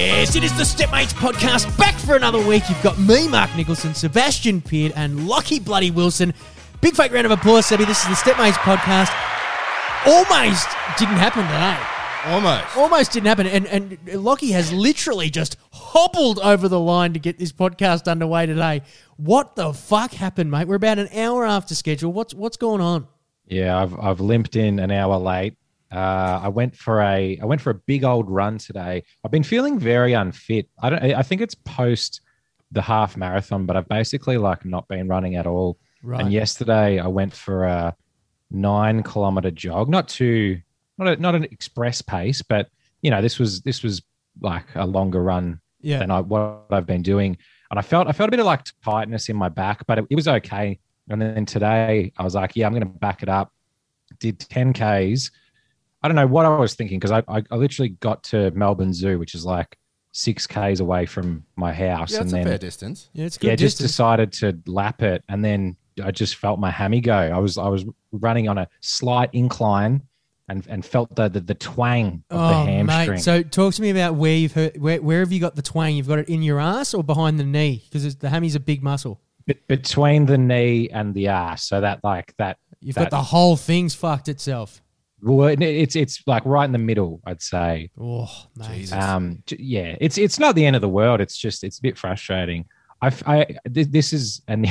Yes, it is the Stepmates podcast back for another week. You've got me, Mark Nicholson, Sebastian Peard, and Lockie Bloody Wilson. Big fake round of applause, Sebby. This is the Stepmates podcast. Almost didn't happen today. Almost. Almost didn't happen. And, and Lockie has literally just hobbled over the line to get this podcast underway today. What the fuck happened, mate? We're about an hour after schedule. What's what's going on? Yeah, I've I've limped in an hour late. Uh, I went for a I went for a big old run today. I've been feeling very unfit. I don't. I think it's post the half marathon, but I've basically like not been running at all. Right. And yesterday I went for a nine kilometer jog. Not too not a, not an express pace, but you know this was this was like a longer run Yeah. than I, what I've been doing. And I felt I felt a bit of like tightness in my back, but it, it was okay. And then today I was like, yeah, I'm going to back it up. Did 10 Ks. I don't know what I was thinking because I, I, I literally got to Melbourne Zoo, which is like six Ks away from my house. Yeah, and that's a then fair distance. Yeah, it's good. yeah, just distance. decided to lap it, and then I just felt my hammy go. I was I was running on a slight incline, and and felt the the, the twang of the Oh, hamstring. mate. So talk to me about where you've heard, where, where have you got the twang? You've got it in your ass or behind the knee? Because the hammy's a big muscle. Be- between the knee and the ass, so that like that. You've that, got the whole thing's fucked itself. Well, it's it's like right in the middle, I'd say. Oh. Jesus. Um, yeah, it's it's not the end of the world. It's just it's a bit frustrating. I've, I this is and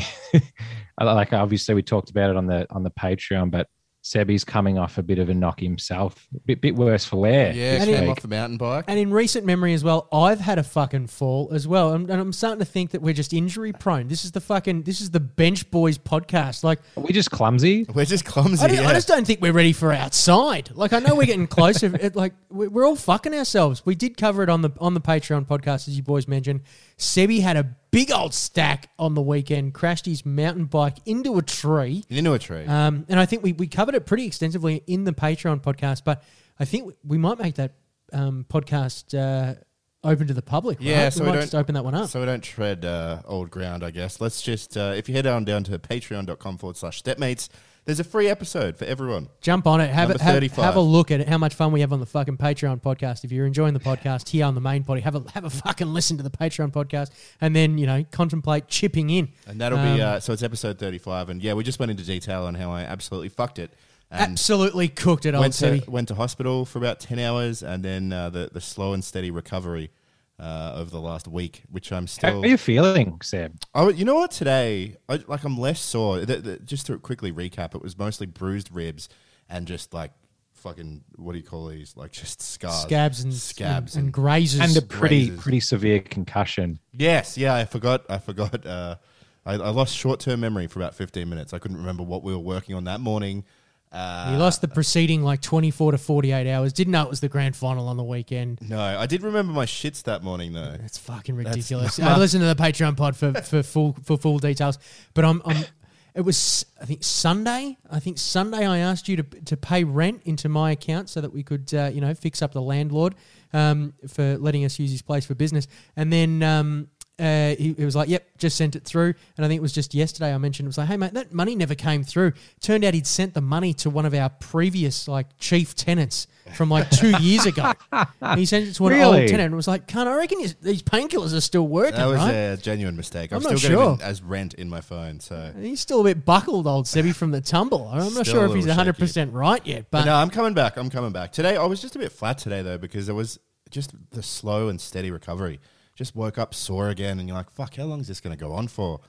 like obviously we talked about it on the on the Patreon, but Sebi's coming off a bit of a knock himself, a bit bit worse for wear. Yeah, this came week. off the mountain bike. And in recent memory as well, I've had a fucking fall as well, and, and I'm starting to think that we're just injury prone. This is the fucking this is the bench boys podcast. Like Are we just clumsy? We're just clumsy. I, don't- I just don't think we're ready for outside. Like I know we're getting closer. it, like we're all fucking ourselves. We did cover it on the on the Patreon podcast, as you boys mentioned. Sebi had a big old stack on the weekend. Crashed his mountain bike into a tree. into a tree. Um, and I think we, we covered it pretty extensively in the Patreon podcast, but I think we might make that um, podcast uh, open to the public. Yeah, so we we might don't- just open that one up. so we don't tread uh, old ground, I guess. Let's just, uh, if you head on down to patreon.com forward slash stepmates, there's a free episode for everyone. Jump on it. Have, Number a, have, 35. have a look at how much fun we have on the fucking Patreon podcast. If you're enjoying the podcast here on the main body, have a have a fucking listen to the Patreon podcast, and then you know contemplate chipping in. And that'll Um, be, uh, so it's episode 35. And yeah, we just went into detail on how I absolutely fucked it. And Absolutely cooked it, old went to, went to hospital for about 10 hours and then uh, the, the slow and steady recovery uh, over the last week, which I'm still. How are you feeling, Sam? Oh, you know what? Today, I, like I'm less sore. The, the, just to quickly recap, it was mostly bruised ribs and just like fucking what do you call these? Like just scars, Scabs and scabs and, and, grazes. And a pretty Razors. pretty severe concussion. yes, yeah. I forgot. I forgot. Uh, I, I lost short term memory for about 15 minutes. I couldn't remember what we were working on that morning. Uh, you lost the preceding like 24 to 48 hours. Didn't know it was the grand final on the weekend. no, I did remember my shits that morning though. It's fucking ridiculous. I listen to the Patreon pod for, for full for full details. But I'm, I'm it was I think Sunday. I think Sunday I asked you to to pay rent into my account so that we could uh, you know fix up the landlord um, for letting us use his place for business. And then um, uh, he, he was like, "Yep, just sent it through." And I think it was just yesterday I mentioned it was like, "Hey mate, that money never came through." Turned out he'd sent the money to one of our previous like chief tenants from like two years ago. he sent it to an Really? old tenant and was like, "Cunt, I reckon his- these painkillers are still working, That was right?" a genuine mistake. I'm I've not still got sure. it as rent in my phone. So He's still a bit buckled, old Sebi, from the tumble. I'm not sure if he's little 100 percent right yet, but But no, I'm coming back. I'm coming back. Today, I was just a bit flat today, though, because it was just the slow and steady recovery. Just woke up sore again, and you're like, fuck, how long is this going to go on for?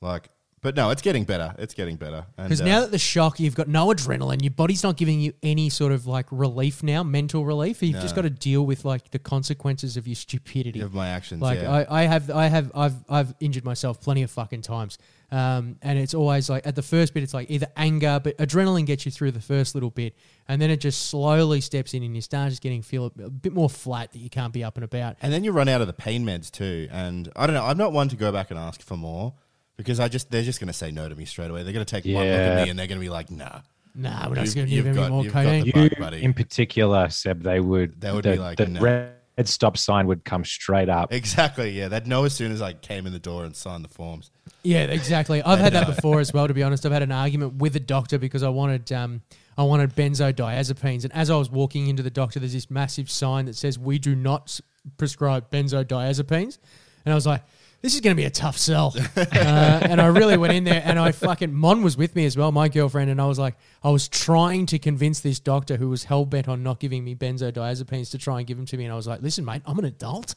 Like, but no, it's getting better. It's getting better. And, because uh, now that the shock, you've got no adrenaline. Your body's not giving you any sort of like relief now, mental relief. You've just got to deal with like the consequences of your stupidity. of my actions, Like yeah. I, I have, I have, I've, I've injured myself plenty of fucking times, um, and it's always like at the first bit, it's like either anger, but adrenaline gets you through the first little bit, and then it just slowly steps in, and you start just getting feel a, a bit more flat that you can't be up and about. and then you run out of the pain meds too. And I don't know. I'm not one to go back and ask for more because I just they're just going to say no to me straight away. They're going to take one look at me and they're going to be like, nah. Nah, we're not going to you've give any more you've got codeine. the You bug, buddy. in particular, Seb, they would They would the, be like, the no. Red stop sign would come straight up. Exactly. Yeah, they'd know as soon as I came in the door and signed the forms. Yeah, exactly. I've had that before as well. To be honest, I've had an argument with a doctor because I wanted um, I wanted benzodiazepines, and as I was walking into the doctor, there's this massive sign that says we do not prescribe benzodiazepines, and I was like, this is going to be a tough sell. uh, and I really went in there, and I fucking Mon was with me as well, my girlfriend, and I was like, I was trying to convince this doctor who was hell bent on not giving me benzodiazepines to try and give them to me, and I was like, listen, mate, I'm an adult.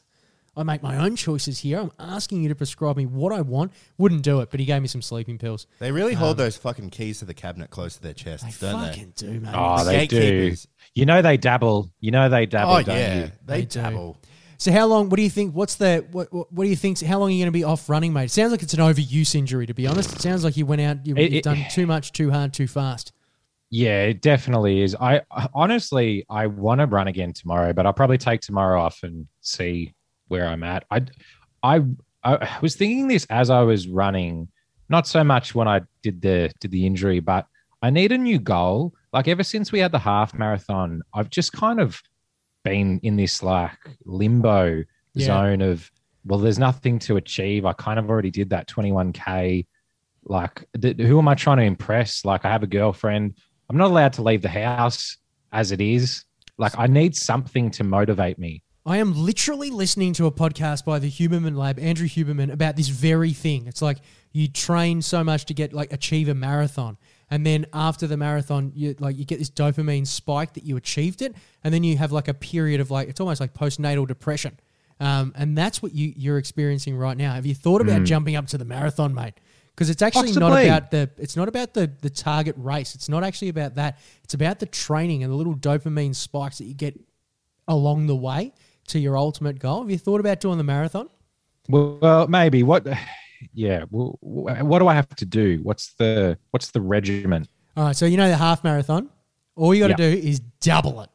I make my own choices here. I'm asking you to prescribe me what I want. Wouldn't do it, but he gave me some sleeping pills. They really hold those fucking keys to the cabinet close to their chests, Um, They don't fucking do, mate. Oh, they do. You know they dabble. You know they they? dabble. Oh don't yeah, you? they, They do. So how long? What do you think? What's the what? What, what do you think? How long are you going to be off running, mate? It sounds like it's an overuse injury. To be honest, it sounds like you went out. You, It- you've it- done too much, too hard, too fast. Yeah, it definitely is. I I- honestly, I want to run again tomorrow, but I'll probably take tomorrow off and see where I'm at. I, I, I was thinking this as I was running, not so much when I did the did the injury, but I need a new goal. Like ever since we had the half marathon, I've just kind of been in this like limbo Yeah. zone of well, there's nothing to achieve. I kind of already did that 21k. Like, th- who am I trying to impress? Like, I have a girlfriend. I'm not allowed to leave the house as it is. Like, I need something to motivate me. I am literally listening to a podcast by the Huberman Lab, Andrew Huberman, about this very thing. It's like you train so much to get like achieve a marathon, and then after the marathon, you like you get this dopamine spike that you achieved it, and then you have like a period of like it's almost like postnatal depression, um, and that's what you you're experiencing right now. Have you thought about jumping up to the marathon, mate? Because it's actually not about the it's not about the the target race. It's not actually about that. It's about the training and the little dopamine spikes that you get along the way to your ultimate goal. Have you thought about doing the marathon? Well, well maybe what? Yeah. Well, wh- what do I have to do? What's the what's the regimen? All right, so you know the half marathon. All you got to Yeah. do is double it.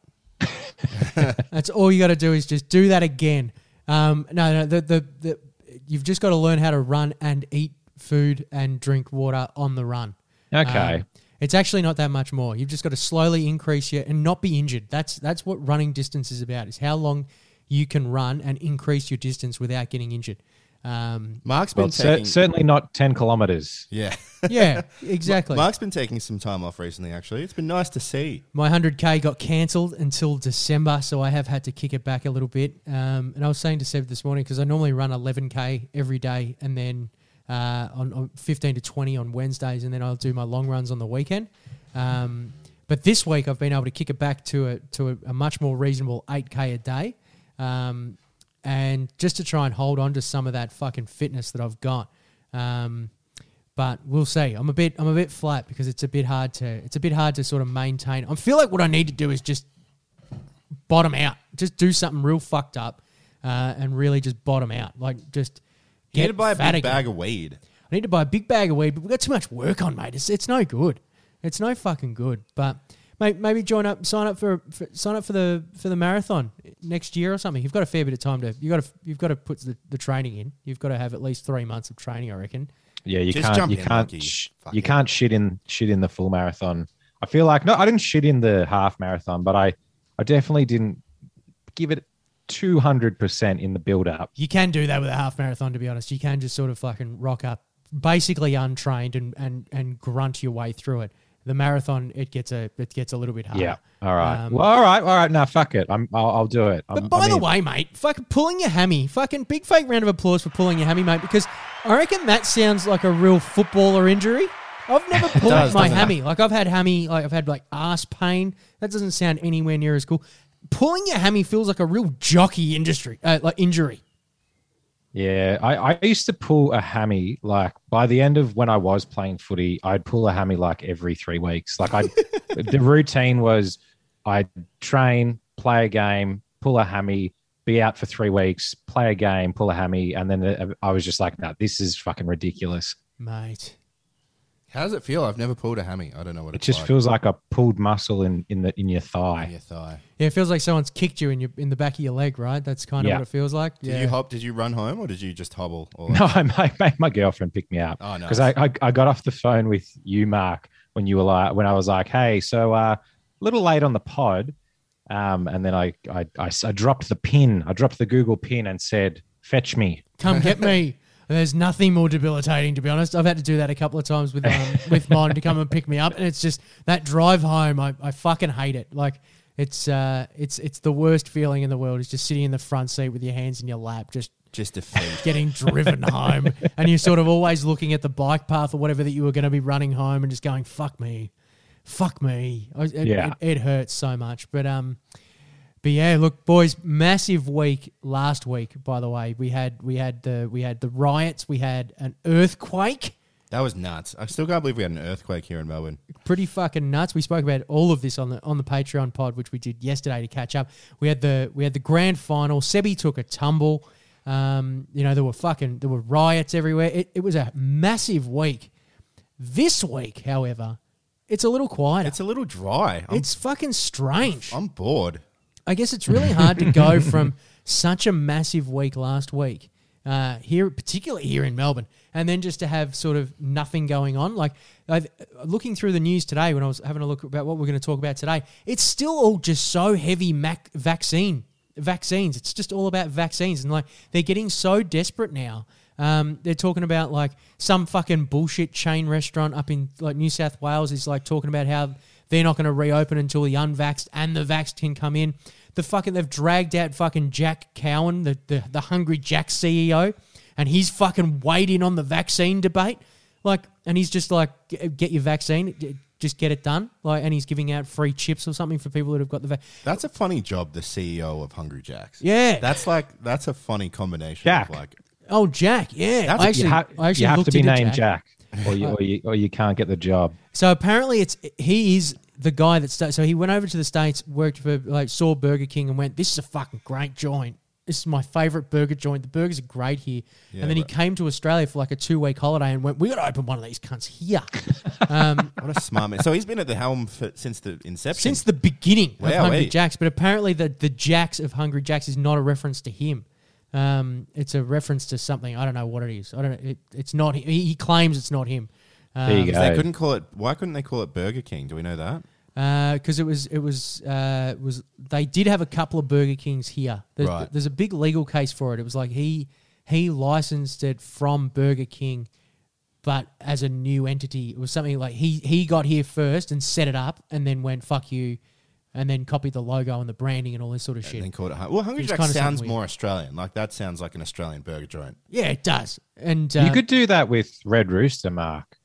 That's all you got to do is just do that again. Um, no, no, the, the the you've just got to learn how to run and eat food and drink water on the run. Okay. Um, it's actually not that much more. You've just got to slowly increase your and not be injured. That's that's what running distance is about. Is how long you can run and increase your distance without getting injured. Um, Mark's been well, cer- taking. certainly not 10 kilometers. yeah, yeah, exactly. Mark's been taking some time off recently. Actually, it's been nice to see. My 100k got cancelled until December, so I have had to kick it back a little bit. Um, and I was saying to Seb this morning because I normally run 11k every day, and then uh, on, on 15 to 20 on Wednesdays, and then I'll do my long runs on the weekend. Um, but this week I've been able to kick it back to a to a, a much more reasonable 8k a day, um, and just to try and hold on to some of that fucking fitness that I've got. Um, but we'll see. I'm a bit I'm a bit flat because it's a bit hard to it's a bit hard to sort of maintain. I feel like what I need to do is just bottom out, just do something real fucked up, uh, and really just bottom out. Like just You get need to buy a big again. bag of weed. I need to buy a big bag of weed, but we've got too much work on, mate. It's, it's no good. It's no fucking good. But mate, maybe join up, sign up for, for sign up for the for the marathon next year or something. You've got a fair bit of time to. You got to you've got to put the, the training in. You've got to have at least three months of training, I reckon. Yeah, you Just can't. You in, can't. Sh- you it. can't shit in shit in the full marathon. I feel like no, I didn't shit in the half marathon, but I, I definitely didn't give it two hundred percent in the build up. You can do that with a half marathon, to be honest. You can just sort of fucking rock up, basically untrained, and and and grunt your way through it. The marathon, it gets a it gets a little bit harder. Yeah. All right. Um, well, all right. All right. Now, fuck it. I'm. I'll, I'll do it. But I'm- by I the mean, way, mate, fucking pulling your hammy, fucking big fake round of applause for pulling your hammy, mate, because I reckon that sounds like a real footballer injury. I've never pulled does, my doesn't it? hammy. Like I've had hammy, like I've had like ass pain. That doesn't sound anywhere near as cool. Pulling your hammy feels like a real jockey industry, uh, like injury. Yeah, I, I used to pull a hammy like by the end of when I was playing footy, I'd pull a hammy like every three weeks. Like I, the routine was I'd train, play a game, pull a hammy, be out for three weeks, play a game, pull a hammy, and then I was just like, no, this is fucking ridiculous. Mate. How does it feel? I've never pulled a hammy. I don't know what It it's just like. feels like a pulled muscle in in the in your in thigh. your thigh. Yeah, it feels like someone's kicked you in your in the back of your leg, right? That's kind of Yeah. what it feels like. Did yeah. you hop? Did you run home or did you just hobble? Or No, my, my my girlfriend picked me up. Oh, nice. because I, I I got off the phone with you, Mark, when you were like when I was like, hey, so uh, a little late on the pod, um, and then I, I I s- I dropped the pin, I dropped the Google pin, and said, fetch me. come get me. There's nothing more debilitating, to be honest. I've had to do that a couple of times with um, with Mon to come and pick me up, and it's just that drive home. I, I fucking hate it. Like It's uh, it's it's the worst feeling in the world. Is just sitting in the front seat with your hands in your lap, just Just defeat. getting driven home, and you're sort of always looking at the bike path or whatever that you were going to be running home, and just going, "Fuck me, fuck me." I- It, Yeah. it, it hurts so much, but um, but yeah, look, boys, massive week last week. By the way, we had we had the we had the riots, we had an earthquake. That was nuts. I still can't believe we had an earthquake here in Melbourne. pretty fucking nuts. We spoke about all of this on the on the Patreon pod, which we did yesterday to catch up. We had the we had the grand final. Sebi took a tumble. Um, you know there were fucking there were riots everywhere. It, it was a massive week. This week, however, it's a little quieter. It's a little dry. I'm, it's fucking strange. I'm bored. I guess it's really hard to go from such a massive week last week uh, here, particularly here in Melbourne, and then just to have sort of nothing going on. Like I've, looking through the news today when I was having a look about what we're going to talk about today, it's still all just so heavy mac- vaccine vaccines. It's just all about vaccines, and like they're getting so desperate now. Um, they're talking about like some fucking bullshit chain restaurant up in like New South Wales is like talking about how they're not going to reopen until the unvaxxed and the vaxxed can come in. The fucking they've dragged out fucking Jack Cowin, the the, the Hungry Jack CEO, and he's fucking weighed in on the vaccine debate. Like, and he's just like, get your vaccine, just get it done. Like, and he's giving out free chips or something for people that have got the vaccine. That's a funny job, the CEO of Hungry Jacks. Yeah. That's like that's a funny combination Jack. of like Oh, Jack, yeah. That's- I actually, you, ha- I actually you have to be into named Jack, or, you, or, you, or you can't get the job. So apparently, it's he is the guy that sta so he went over to the states, worked for like saw Burger King, and went, "This is a fucking great joint. This is my favorite burger joint. The burgers are great here." Yeah, and then he came to Australia for like a two week holiday and went, "We got to open one of these cunts here." um, what a smart man. So he's been at the helm for, since the inception. since the beginning of Wowee. Hungry Jacks, but apparently the the Jacks of Hungry Jacks is not a reference to him. Um, it's a reference to something. I don't know what it is. I don't know. It, it's not. He, he claims it's not him. Um, There you Because they couldn't call it. Why couldn't they call it Burger King? Do we know that? Because it was it was uh, was they did have a couple of Burger Kings here. There's, Right. there's a big legal case for it. It was like he he licensed it from Burger King, but as a new entity, it was something like he he got here first and set it up, and then went fuck you, and then copied the logo and the branding and all this sort of And shit. then called it. Hun- Well, Hungry It's Jacks kinda sounds more Australian. Like that sounds like an Australian burger joint. yeah, it does. And uh, you could do that with Red Rooster, Mark.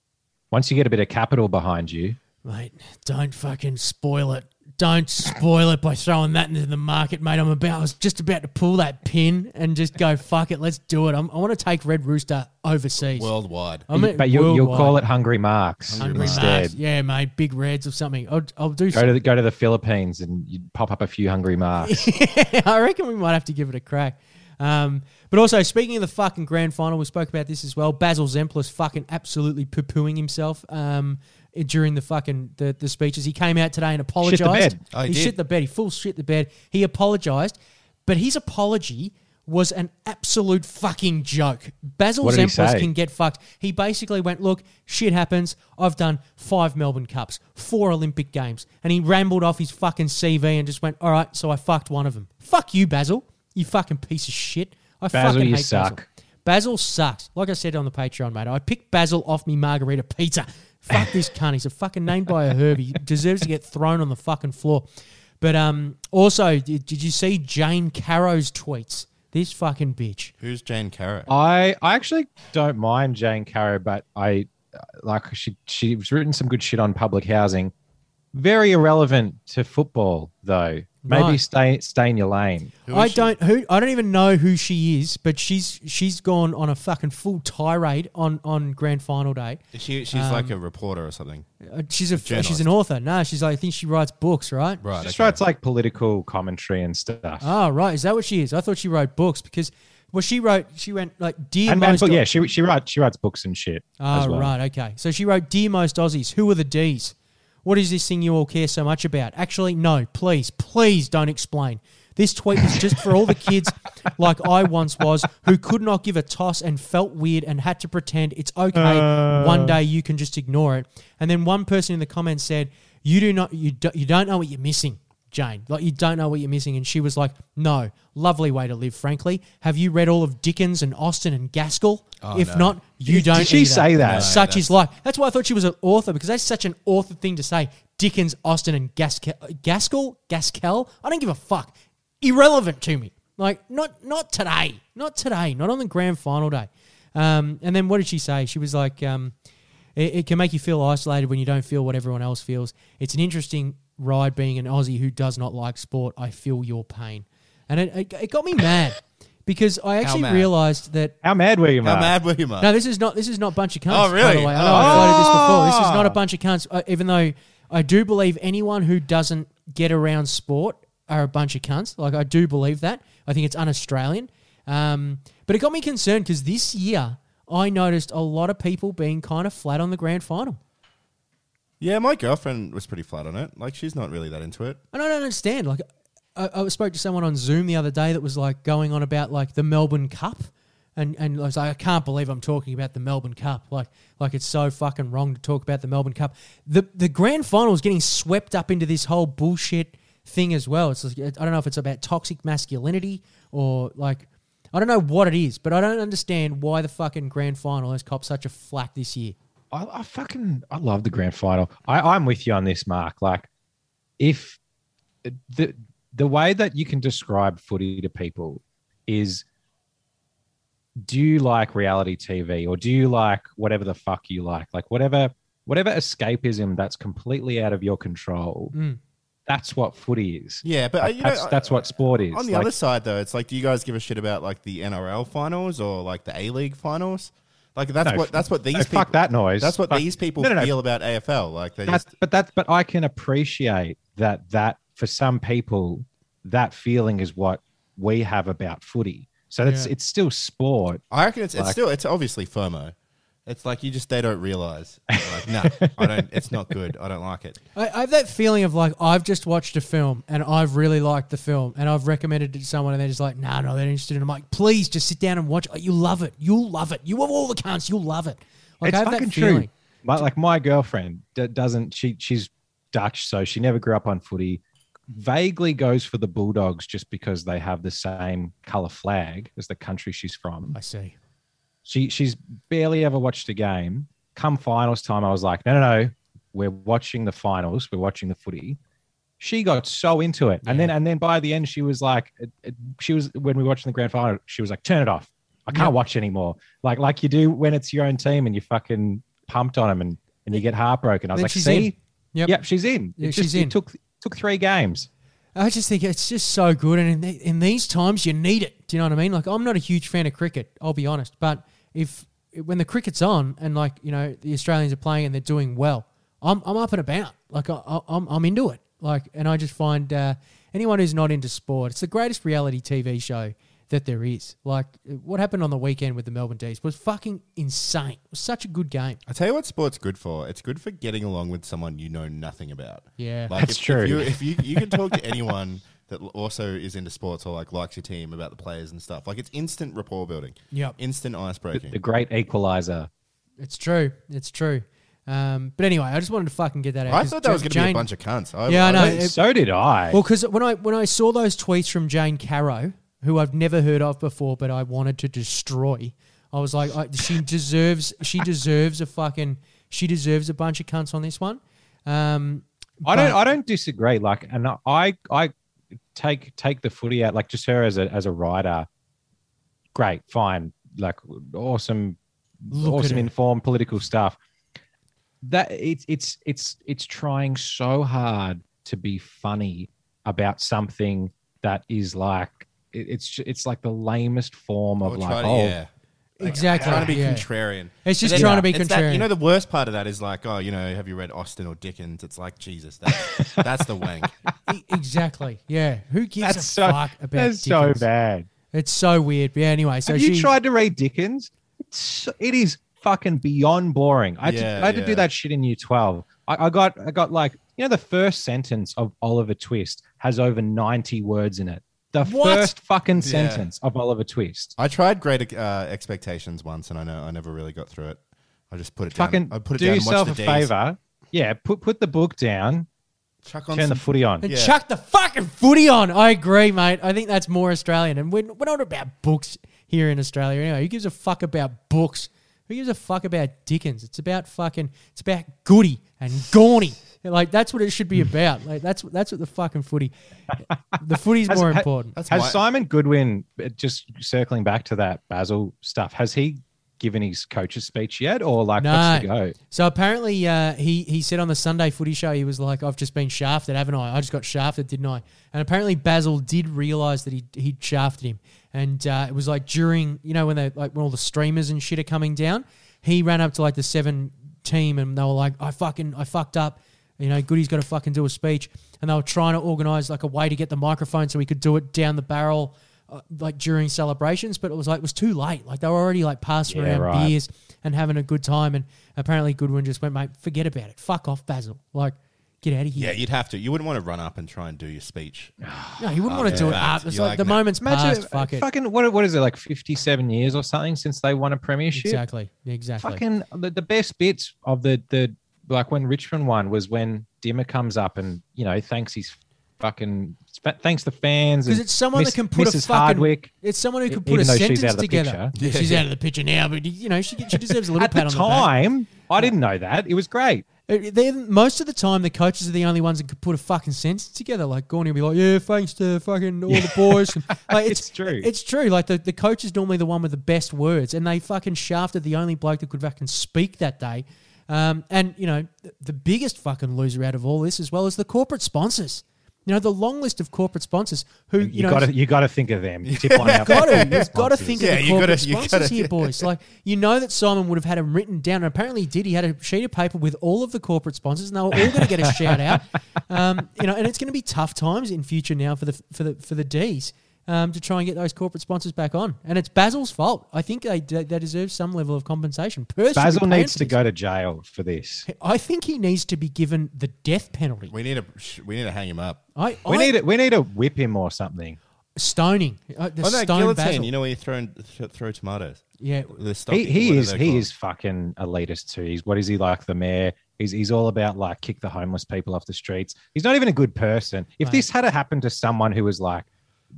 Once you get a bit of capital behind you, Mate, don't fucking spoil it. Don't spoil it by throwing that into the market, mate. I'm about. I was just about to pull that pin and just go fuck it. Let's do it. I'm, I want to take Red Rooster overseas. Worldwide. I mean, but you, you'll call it Hungry Marks Hungry Hungry instead. Marks. Yeah, mate. Big Reds or something. I'll, I'll do. Go to the, go to the Philippines and you pop up a few Hungry Marks. I reckon we might have to give it a crack. Um, but also, speaking of the fucking grand final, we spoke about this as well. Basil Zempilas fucking absolutely poo pooing himself um, during the fucking the, the speeches. He came out today and apologized. Oh, he he shit the bed. He full shit the bed. He apologized, but his apology was an absolute fucking joke. Basil Zempilas can get fucked. He basically went, look, shit happens. I've done five Melbourne Cups, four Olympic Games. And he rambled off his fucking CV and just went, all right, so I fucked one of them. Fuck you, Basil. You fucking piece of shit. I Basil, fucking you hate suck. Basil. Basil sucks. Like I said on the Patreon, mate, I picked Basil off me margarita pizza. Fuck this cunt. He's a fucking named by a herb. He deserves to get thrown on the fucking floor. But um, also, did, did you see Jane Caro's tweets? This fucking bitch. Who's Jane Caro? I I actually don't mind Jane Caro, but I uh, like she she's written some good shit on public housing. Very irrelevant to football, though. Maybe Right. stay stay in your lane. Who is I she? don't who I don't even know who she is, but she's she's gone on a fucking full tirade on on grand final day. Is She, she's Um, like a reporter or something. Uh, she's a Journalist. she's an author. No, she's like I think she writes books, right? Right. Just okay. writes like political commentary and stuff. Oh, right. Is that what she is? I thought she wrote books because well, she wrote she went like dear and, most and- but yeah, she she writes she writes books and shit. Oh, as well. right. Okay. So she wrote, Dear most Aussies, who are the D's? What is this thing you all care so much about? Actually, no, please, please don't explain. This tweet is just for all the kids like I once was who could not give a toss and felt weird and had to pretend it's okay. one uh. day you can just ignore it. And then one person in the comments said, "You do not, you do, you don't know what you're missing." Jane, like you don't know what you're missing, and she was like, "No, lovely way to live. Frankly, have you read all of Dickens and Austen and Gaskell? Oh, if no. not, you Did don't." she either. say that? No, Such that's- is life. That's why I thought she was an author because that's such an author thing to say. Dickens, Austen, and Gaskell. Gaskell? Gaskell? I don't give a fuck. Irrelevant to me. Like, not not today. Not today. Not on the grand final day. Um, and then what did she say? She was like, um, it, it can make you feel isolated when you don't feel what everyone else feels. It's an interesting ride being an Aussie who does not like sport. I feel your pain. And it, it, it got me mad because I actually mad? realized that How mad were you, How mad were you, Mark? no, this is not. This is not bunch of cunts. Oh, By really? the way, I know Oh. I floated this before. This is not a bunch of cunts. Uh, even though I do believe anyone who doesn't get around sport are a bunch of cunts. Like I do believe that. I think it's un-Australian. Um, but it got me concerned because this year I noticed a lot of people being kind of flat on the grand final. Yeah, my girlfriend was pretty flat on it. Like, she's not really that into it. And I don't understand. Like, I, I spoke to someone on Zoom the other day that was like going on about like the Melbourne Cup, and and I was like, I can't believe I'm talking about the Melbourne Cup. Like, like it's so fucking wrong to talk about the Melbourne Cup. The the grand final is getting swept up into this whole bullshit thing as well. It's like, I don't know if it's about toxic masculinity or like. I don't know what it is, but I don't understand why the fucking grand final has copped such a flack this year. I, I fucking I love the grand final. I, I'm with you on this, Mark. Like, if the the way that you can describe footy to people is, do you like reality TV or do you like whatever the fuck you like? Like whatever whatever escapism that's completely out of your control. Mm. That's what footy is. Yeah, but uh, Like, you know, that's that's what sport is. On the Like, other side, though, it's like, do you guys give a shit about like the NRL finals or like the A League finals? Like that's No, what that's what these no, people, fuck that noise. That's what Fuck- these people No, feel about AFL. Like they That's, just but that's but I can appreciate that that for some people that feeling is what we have about footy. So it's Yeah. it's still sport. I reckon it's, it's still it's obviously FOMO. It's like you just they don't realize. Like, no, I don't. It's not good. I don't like it. I, I have that feeling of like I've just watched a film and I've really liked the film and I've recommended it to someone and they're just like, nah, no, they're interested. And I'm like, please just sit down and watch. it. You love it. You'll love it. You have all the cunts. You'll love it. Like it's I have fucking that feeling. true. My, like my girlfriend d- doesn't. She she's Dutch, so she never grew up on footy. Vaguely goes for the Bulldogs just because they have the same color flag as the country she's from. I see. She she's barely ever watched a game. Come finals time, I was like, no, no, no, we're watching the finals. We're watching the footy. She got so into it, and then and then by the end, she was like, it, it- she was when we were watching the grand final, she was like, turn it off. I can't Yep. watch anymore. Like like you do when it's your own team and you fucking pumped on them and and you get heartbroken. I was Then like, see, in. Yep. yep, she's in. Yeah, It she's in. It took took three games. I just think it's just so good, and in, the, in these times, you need it. Do you know what I mean? Like, I'm not a huge fan of cricket. I'll be honest, but if when the cricket's on and like you know the Australians are playing and they're doing well, I'm I'm up and about. Like I, I, I'm I'm into it. Like, and I just find uh, anyone who's not into sport, it's the greatest reality TV show that there is. Like, what happened on the weekend with the Melbourne D's was fucking insane. It was such a good game. I tell you what, sport's good for. It's good for getting along with someone you know nothing about. Yeah. Like That's if, true. If you, if you you can talk to anyone that also is into sports or like likes your team about the players and stuff, like it's instant rapport building. Yep. Instant ice breaking. The great equalizer. It's true. It's true. Um, but anyway, I just wanted to fucking get that out. I 'cause thought that was Ja- going to be a bunch of cunts. I, Yeah, I know. It- so did I. Well, because when I when I saw those tweets from Jane Caro, who I've never heard of before, but I wanted to destroy, I was like, I, she deserves she deserves a fucking she deserves a bunch of cunts on this one. Um, I don't. but- I don't disagree. Like, and I, I take take the footy out. Like, just her as a as a writer. Great, fine. Like, awesome, Look awesome informed political stuff. That it's it's it's it's trying so hard to be funny about something that is like it- it's it's like the lamest form of Or like to- oh yeah. Like, Exactly, Trying to be yeah. contrarian. It's just then trying to be it's that- contrarian. you know, the worst part of that is like, oh, you know, have you read Austen or Dickens? It's like, Jesus, that's, that's the wank. Exactly, yeah. Who gives that's a so fuck about that's so bad. It's so weird. But yeah, anyway, so Have she you tried to read Dickens? It's it is fucking beyond boring. I had, Yeah, to, I had to do that shit in year twelve. I, I got I got like you know the first sentence of Oliver Twist has over ninety words in it. The What? first fucking Yeah. sentence of Oliver Twist. I tried Great uh, Expectations once, and I know I never really got through it. I just put it Fucking down. I put it do down and yourself a watched the Ds. favor. Yeah, put put the book down. Chuck on Turn some, the footy on. and Yeah. chuck the fucking footy on. I agree, mate. I think that's more Australian, and we're, we're not about books here in Australia anyway. Who gives a fuck about books? Who gives a fuck about Dickens? It's about fucking. It's about Goody and Gawny Like that's what it should be about. Like that's that's what the fucking footy. The footy's Has- more ha- important. That's Has my- Simon Goodwin, uh, just circling back to that Basil stuff, has he given his coach's speech yet, or like what's the go? So apparently, uh, he he said on the Sunday Footy Show, he was like, "I've just been shafted, haven't I? I just got shafted, didn't I?" And apparently, Basil did realize that he he'd shafted him, and uh, it was like during you know when they like when all the streamers and shit are coming down, he ran up to like the seven team, and they were like, "I fucking I fucked up." You know, Goody's got to fucking do a speech, and they were trying to organize like a way to get the microphone so he could do it down the barrel, uh, like during celebrations. But it was like it was too late. Like they were already like passing Yeah, around right. beers and having a good time. And apparently Goodwin just went, mate, forget about it. Fuck off, Basil. Like, get out of here. Yeah, you'd have to. You wouldn't want to run up and try and do your speech. no, you wouldn't want to do it that, up. It's you're like, like, the nah. moment's Imagine past. Fuck it. fucking what? What is it like? Fifty-seven years or something since they won a premiership. Exactly. Exactly. Fucking the, the best bits of the the like when Richmond won was when Dimma comes up and you know thanks his fucking thanks the fans Because it's someone Miss- that can put Mrs. a fucking. Hardwick. It's someone who could put a even she's sentence out of the together. picture. She's out of the picture now, but you know she she deserves a little At the pat on the back. time, I didn't know that. It was great. Uh, They're, most of the time, the coaches are the only ones that could put a fucking sentence together. Like Gawny will be like, "Yeah, thanks to fucking all the boys." And, like, It's true. It's true. Like the, the coach is normally the one with the best words, and they fucking shafted the only bloke that could fucking speak that day. Um, and you know, the, the biggest fucking loser out of all this, as well as the corporate sponsors. You know, the long list of corporate sponsors who you, You, know got to you got to think of them. Tip one out. got to. You've got to think Yeah, of the you gotta- corporate you sponsors gotta- here, boys. Like you know that Simon would have had them written down, and apparently he did. He had a sheet of paper with all of the corporate sponsors, and they were all going to get a shout out. Um, you know, and it's going to be tough times in future now for the for the for the D's. Um, to try and get those corporate sponsors back on, and it's Basil's fault. I think they they deserve some level of compensation. Perth Basil needs to go to jail for this. I think he needs to be given the death penalty. We need to. We need to hang him up. I, We I, need to, we need to whip him or something. stoning. Uh, the Oh no, stone guillotine. Basil. You know when you throw th- throw tomatoes. yeah, The He, he is they he called? is fucking elitist too. He's what is he like the mayor? He's he's all about like kick the homeless people off the streets. He's not even a good person. If Right. this had happened to someone who was like,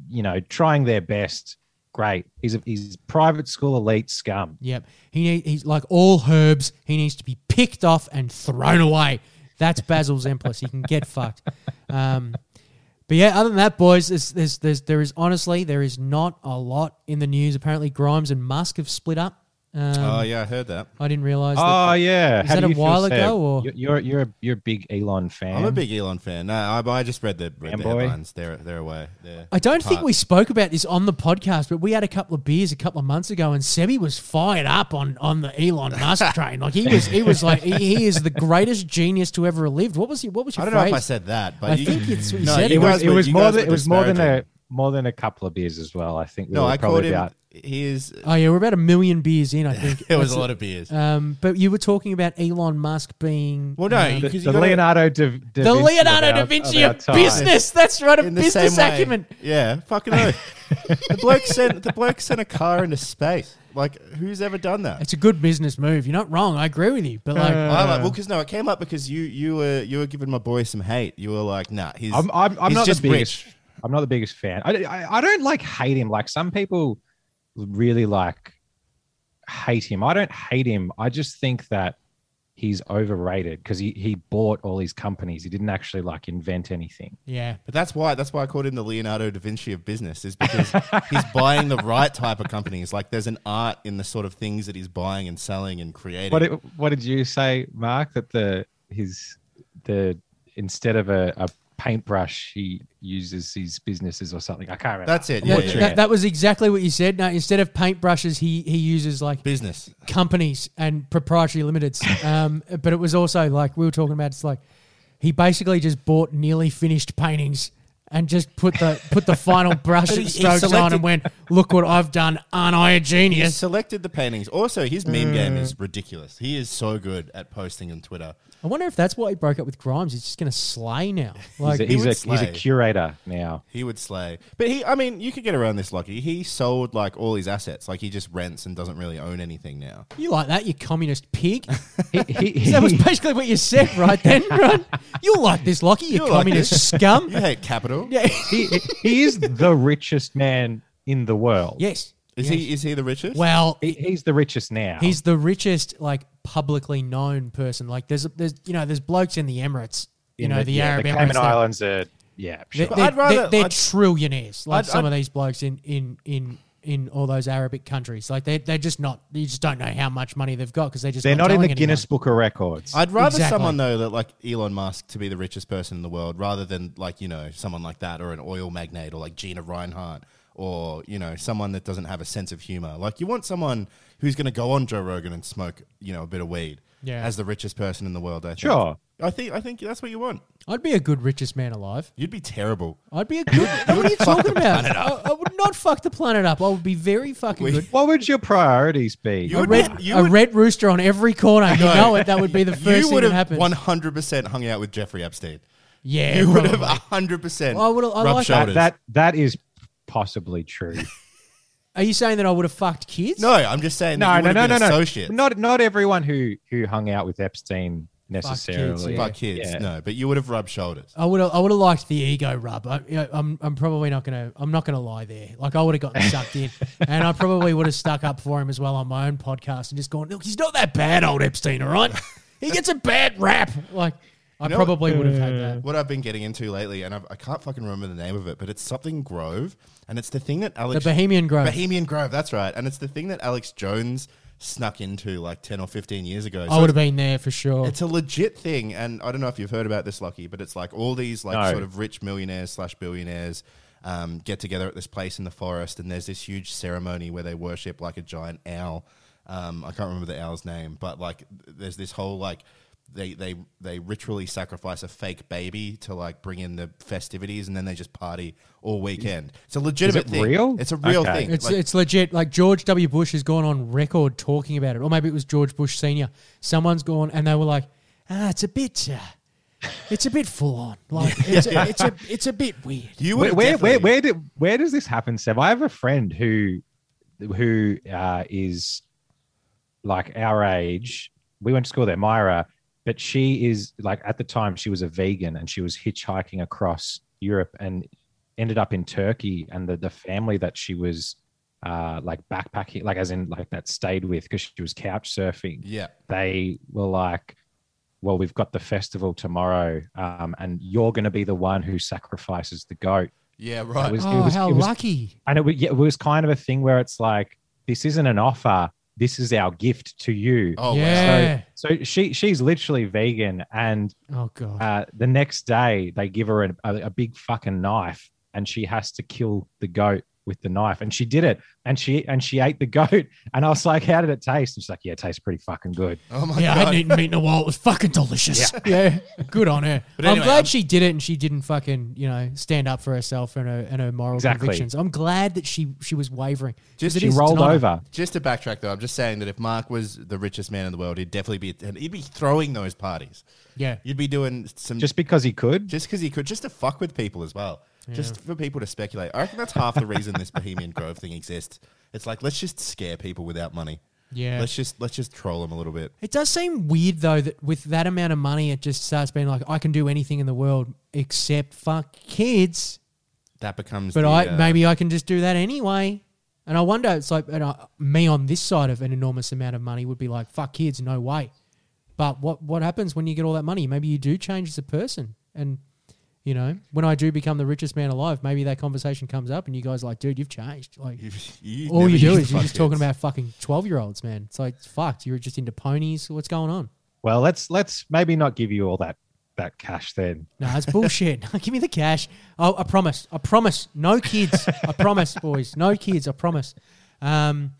you know, trying their best, great. He's a, he's private school elite scum. Yep. He need, he's like all herbs. He needs to be picked off and thrown away. That's Basil Zempilas. He can get fucked. Um, but yeah, other than that, boys, there's, there's, there's, there is honestly there is not a lot in the news. Apparently, Grimes and Musk have split up. Um, Oh yeah, I heard that. I didn't realize. Oh that. yeah, is How that a while Seb? ago, or- You- you're you're a, you're a big Elon fan? I'm a big Elon fan. No, I, I just read the, read the headlines. They're they're away. They're I don't think we spoke about this on the podcast, but we had a couple of beers a couple of months ago, and Sebi was fired up on on the Elon Musk train. Like he was, he was like, he, he is the greatest genius to ever lived. What was he? What was your I don't know if I said that, but I you, think it's what you no, said. you It was guys it was more than were it was more than a disparaging. More than a couple of beers as well. I think we No, were I called probably him. about He is. Oh yeah, we're about a million beers in, I think. It was a lot of beers. Um, but you were talking about Elon Musk being Well, no, uh, you- you the gotta- Leonardo da, da the Vinci Leonardo of da Vinci of, of, time. business. That's right, a in the business same way. acumen. Yeah, fucking oath. the bloke sent the bloke sent a car into space. Like, who's ever done that? It's a good business move. You're not wrong. I agree with you. But like, I like well, because no, it came up because you you were you were giving my boy some hate. You were like, nah, he's I'm, I'm, I'm he's not just the biggest. rich. I'm not the biggest fan. I, I, I don't like hate him. Like some people really like hate him. I don't hate him. I just think that he's overrated because he, he bought all these companies. He didn't actually like invent anything. yeah, But that's why that's why I called him the Leonardo da Vinci of business, is because he's buying the right type of companies. Like there's an art in the sort of things that he's buying and selling and creating. What did- what did you say, Mark? That the his the instead of a, a paintbrush, he uses his businesses or something. I can't remember. That's it. Yeah, Yeah, that, yeah. that was exactly what you said. No, instead of paintbrushes, he he uses like business. companies and proprietary limiteds. Um, but it was also like we were talking about. It's like he basically just bought nearly finished paintings and just put the put the final brush and he strokes on and went, "Look what I've done! Aren't I a genius? He genius?" selected the paintings. Also, his meme game Mm. is ridiculous. He is so good at posting on Twitter. I wonder if that's why he broke up with Grimes. He's just going to slay now. Like he's a, he's, would a, he's a curator now. He would slay. But he, I mean, you could get around this, Lucky. He sold like all his assets. Like he just rents and doesn't really own anything now. you like that, you communist pig. He, he, that was basically what you said right then, right? You'll like this, Lockie, you You'll like communist this. scum. You hate capital. Yeah. he, he is the richest man in the world. yes. Is Yes. he? Is he the richest? Well, He, he's the richest now. He's the richest, like publicly known person. Like there's there's you know there's blokes in the Emirates you in know, the, yeah, Arab the Emirates. Cayman they're- Islands are yeah. They're, Sure. they're, I'd rather- they're, they're I'd- trillionaires, like I'd- some of I'd- these blokes in in in in all those Arabic countries. Like they they're just not. You just don't know how much money they've got because they just They're not in telling the anyone. Guinness Book of Records. I'd rather Exactly. someone though that like Elon Musk to be the richest person in the world, rather than like you know someone like that or an oil magnate or like Gina Rinehart or you know someone that doesn't have a sense of humor. Like you want someone who's going to go on Joe Rogan and smoke you know a bit of weed Yeah. as the richest person in the world. I think. Sure. I think I think that's what you want. I'd be a good richest man alive. You'd be terrible. I'd be a good. what are you talking about? I, I would not fuck the planet up. I would be very fucking We- good. What would your priorities be? You A would red, you a would- red rooster on every corner. You know. know it. That would be the first you thing would that have happens. one hundred percent hung out with Jeffrey Epstein. yeah, You would have probably. hundred percent Well, I would've- I rubbed like that. shoulders. that, that that is possibly true. Are you saying that I would have fucked kids? no, I'm just saying. no, that you no, would no, have no, been no. associates. Not not everyone who who hung out with Epstein necessarily. Fuck yeah. Fuck kids. Yeah. No, but you would have rubbed shoulders. I would have. I would have liked the ego rub. I, you I'm. I'm probably not gonna. I'm not gonna lie there. Like I would have gotten sucked in, and I probably would have stuck up for him as well on my own podcast and just gone, look, he's not that bad, old Epstein. All right, he gets a bad rap. Like I know probably would have had that. what I've been getting into lately, and I've, I can't fucking remember the name of it, but it's something Grove, and it's the thing that The Alex Bohemian Grove. Bohemian Grove, that's right, and it's the thing that Alex Jones snuck into like ten or fifteen years ago. I would have been there for sure. It's a legit thing, and I don't know if you've heard about this, Lucky, but it's like all these like No. sort of rich millionaires slash billionaires um, get together at this place in the forest, and there's this huge ceremony where they worship like a giant owl. Um, I can't remember the owl's name, but like there's this whole like they they they ritually sacrifice a fake baby to like bring in the festivities, and then they just party all weekend. It's a legitimate it thing. real? It's a real Okay. thing. It's Like, it's legit. Like George W. Bush has gone on record talking about it, or maybe it was George Bush Senior. Someone's gone and they were like, "Ah, it's a bit, uh, it's a bit full on. Like it's a, it's a it's a bit weird." you Where have where, where where did where does this happen, Seb? I have a friend who who uh, is like our age. We went to school there, Myra, but she is like at the time she was a vegan and she was hitchhiking across Europe and ended up in Turkey. And the the family that she was uh, like backpacking, like as in like that stayed with because she was couch surfing. yeah. They were like, "Well, we've got the festival tomorrow, um, and you're going to be the one who sacrifices the goat." Yeah, right. It was- Oh, was- how it was- lucky! and it, wa- yeah, it was kind of a thing where it's like this isn't an offer this is our gift to you oh wow. yeah. so she she's literally vegan and oh god. uh, the next day they give her a, a, a big fucking knife and she has to kill the goat with the knife and she did it and she and she ate the goat and i was like how did it taste and she's like yeah it tastes pretty fucking good Oh my god, yeah, I god. hadn't eaten meat in a while. It was fucking delicious. Yeah, good on her. But I'm glad I'm- she did it and she didn't fucking you know stand up for herself and her and her moral Exactly. convictions. I'm glad that she she was wavering. Just it she rolled an honor. over Just to backtrack, though, I'm just saying that if Mark was the richest man in the world, he'd definitely be he'd be throwing those parties. Yeah, You'd be doing some just because he could just because he could, just to fuck with people as well, just for people to speculate. I reckon that's half the reason this Bohemian Grove thing exists. It's like let's just scare people without money. yeah. Let's just let's just troll them a little bit. It does seem weird though that with that amount of money, it just starts being like I can do anything in the world except fuck kids. That becomes. But the, I uh, maybe I can just do that anyway. And I wonder, it's like and I, me on this side of an enormous amount of money would be like fuck kids, no way. But what what happens when you get all that money? Maybe you do change as a person, and you know when I do become the richest man alive, maybe that conversation comes up, and you guys are like, dude, you've changed. Like you all you do is you're fuck just talking about fucking twelve year olds, man. It's like fucked. You're just into ponies. What's going on? well let's let's maybe not give you all that that cash then No, it's bullshit. Give me the cash. Oh, I promise. I promise. No kids. I promise, boys. No kids. I promise. Um,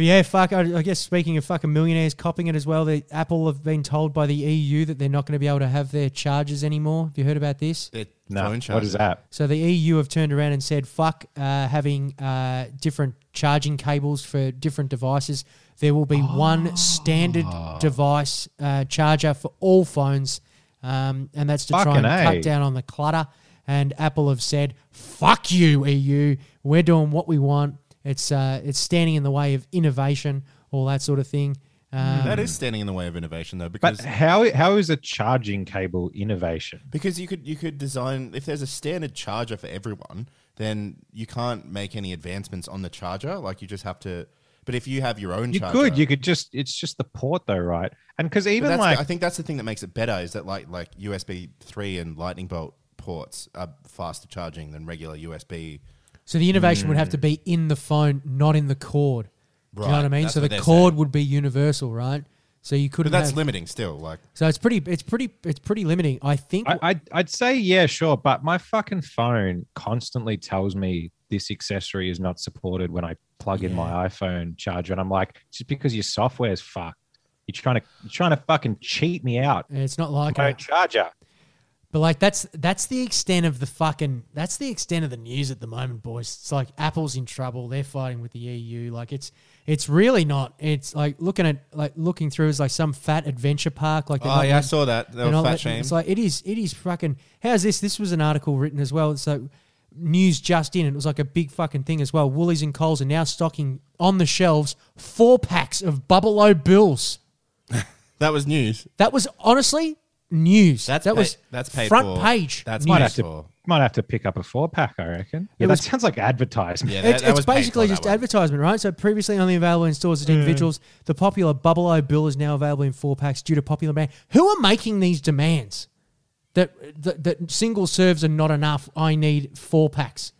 but yeah, fuck. I, I guess speaking of fucking millionaires copping it as well, the Apple have been told by the EU that they're not going to be able to have their chargers anymore. Have you heard about this? Their no phone what chargers. is that So the EU have turned around and said, "Fuck uh, having uh, different charging cables for different devices. There will be one standard device uh, charger for all phones, um, and that's to try Fucking and A. cut down on the clutter." And Apple have said, "Fuck you, EU. We're doing what we want. It's uh, it's standing in the way of innovation, all that sort of thing." Um, That is standing in the way of innovation, though, because but how how is a charging cable innovation Because you could you could design if there's a standard charger for everyone, then you can't make any advancements on the charger. Like you just have to. But if you have your own You charger, could, you could just. It's just the port though, right? And because even that's the- like I think that's the thing that makes it better is that like like USB three and Lightning bolt ports are faster charging than regular USB. So the innovation would have to mm. be in the phone, not in the cord. Do you know what I mean? that's So the cord saying. would be universal, right? So you couldn't. that's have, limiting still. Like so it's pretty. It's pretty. It's pretty limiting. I think. I, I'd, I'd say yeah, sure, but my fucking phone constantly tells me this accessory is not supported when I plug in my iPhone charger, and I'm like, just because your software's fucked, you're trying to you're trying to fucking cheat me out. it's not like My a, own charger. But like that's that's the extent of the fucking that's the extent of the news at the moment, boys. It's like Apple's in trouble. They're fighting with the EU. Like it's it's really not. It's like looking at like looking through is like some fat adventure park. Like oh yeah, I saw that. Were not fat shame. It's like it is it is fucking. How's this? This was an article written as well. So news just in. It was like a big fucking thing as well. Woolies and Coles are now stocking on the shelves four packs of Bubble O bills. that was news. That was honestly news. That's that pa- was that's paid front for. page. That's news. Might paid have to might have to pick up a four pack, I reckon. Yeah, It that was- sounds like advertisement. Yeah, that, it's that it's was paid basically for, that just one. advertisement, right? So previously only available in stores as individuals, the popular Bubble O Bill is now available in four packs due to popular demand. Who are making these demands? That, that that single serves are not enough. I need four packs.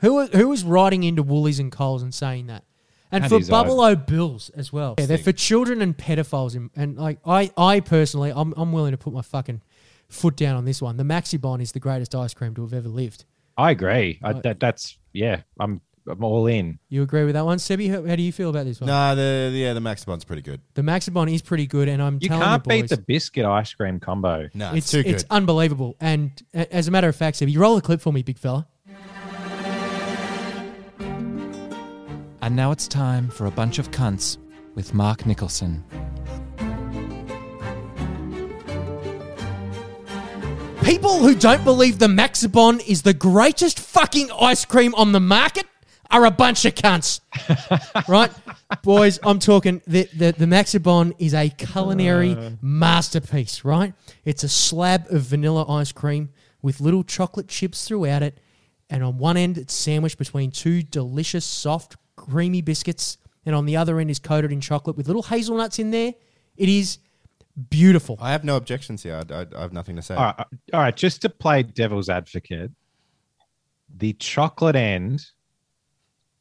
Who are, who is riding into Woolies and Coles and saying that? And That for is Bubble O bills as well. Yeah, they're for children and pedophiles. And, and like I, I personally, I'm, I'm willing to put my fucking foot down on this one. The Maxibon is the greatest ice cream to have ever lived. I agree. I, that, that's yeah. I'm I'm all in. You agree with that one, Sebi? How, how do you feel about this one? Nah, the yeah, the Maxibon's pretty good. The Maxibon is pretty good, and I'm You telling can't you, boys, beat the biscuit ice cream combo. No, it's it's, too good. it's unbelievable. And a- as a matter of fact, Sebi, you roll a clip for me, big fella. And now it's time for a bunch of cunts with Mark Nicholson. People who don't believe the Maxibon is the greatest fucking ice cream on the market are a bunch of cunts. right? Boys, I'm talking the, the, the Maxibon is a culinary uh. masterpiece, right? It's a slab of vanilla ice cream with little chocolate chips throughout it. And on one end, it's sandwiched between two delicious, soft, creamy biscuits. And on the other end is coated in chocolate with little hazelnuts in there. It is beautiful. I have no objections here. I, I, I have nothing to say. All right, uh, all right. Just to play devil's advocate, the chocolate end,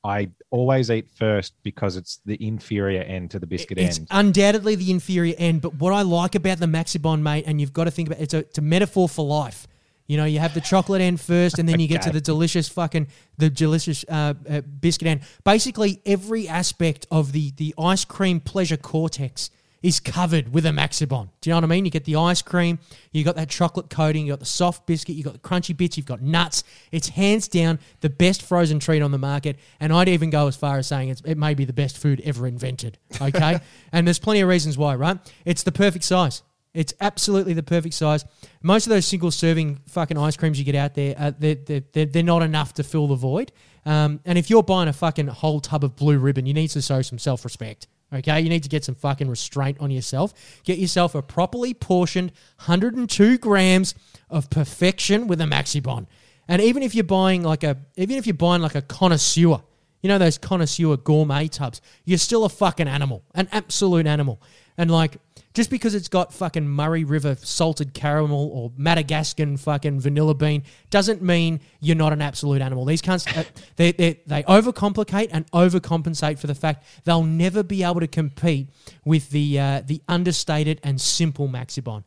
I always eat first because it's the inferior end to the biscuit it's end. undoubtedly the inferior end, but what I like about the Maxibon, mate, and you've got to think about it's a, it's a metaphor for life. You know, you have the chocolate end first, and then you get to the delicious fucking the delicious uh, uh, biscuit end. Basically, every aspect of the the ice cream pleasure cortex is covered with a Maxibon. Do you know what I mean? You get the ice cream, you got that chocolate coating, you got the soft biscuit, you got the crunchy bits, you've got nuts. It's hands down the best frozen treat on the market, and I'd even go as far as saying it's, it may be the best food ever invented. Okay, and there's plenty of reasons why. Right? It's the perfect size. It's absolutely the perfect size. Most of those single serving fucking ice creams you get out there, uh, they're, they're, they're, not enough to fill the void. Um, and if you're buying a fucking whole tub of blue ribbon, you need to show some self respect. Okay, you need to get some fucking restraint on yourself. Get yourself a properly portioned 102 grams of perfection with a Maxibon. And even if you're buying like a, even if you're buying like a connoisseur, you know those connoisseur gourmet tubs, you're still a fucking animal, an absolute animal. And like, just because it's got fucking Murray River salted caramel or Madagascan fucking vanilla bean doesn't mean you're not an absolute animal. These cunts, uh, they, they, they overcomplicate and overcompensate for the fact they'll never be able to compete with the, uh, the understated and simple Maxibon.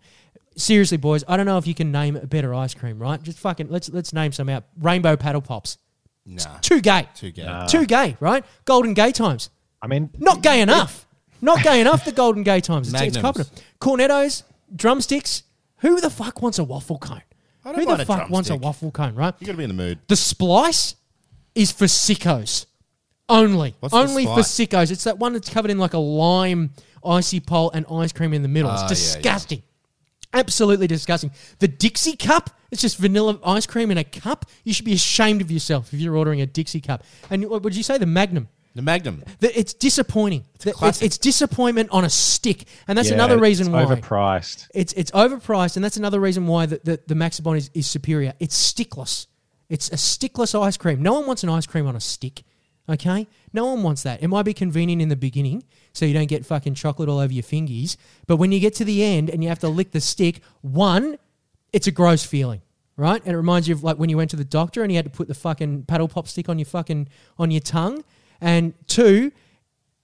Seriously, boys, I don't know if you can name a better ice cream, right? Just fucking let's let's name some out. Rainbow paddle pops, Nah, too gay, too gay. too gay, right? Golden gay times. I mean, Not gay enough. Not gay enough. The golden gay times. It's, it's Magnums. Cornettos, drumsticks. Who the fuck wants a waffle cone? I don't Who mind the a fuck wants a drumstick. waffle cone? Right. You got to be in the mood. The splice is for sickos only. What's the only for sickos. It's that one that's covered in like a lime icy pole and ice cream in the middle. It's Ah, yeah, yeah. disgusting. Absolutely disgusting. The Dixie cup, it's just vanilla ice cream in a cup. You should be ashamed of yourself if you're ordering a Dixie cup. And what would you say? The Magnum. The Magnum. The- It's disappointing. The- It's, it's disappointment on a stick, and that's yeah, another it's reason why overpriced. it's it's overpriced, and that's another reason why the, the, the Maxibon is, is superior. It's stickless. It's a stickless ice cream. No one wants an ice cream on a stick. Okay? No one wants that. It might be convenient in the beginning so you don't get fucking chocolate all over your fingies. But when you get to the end and you have to lick the stick, one, it's a gross feeling, right? And it reminds you of like when you went to the doctor and you had to put the fucking paddle pop stick on your fucking on your tongue. And two,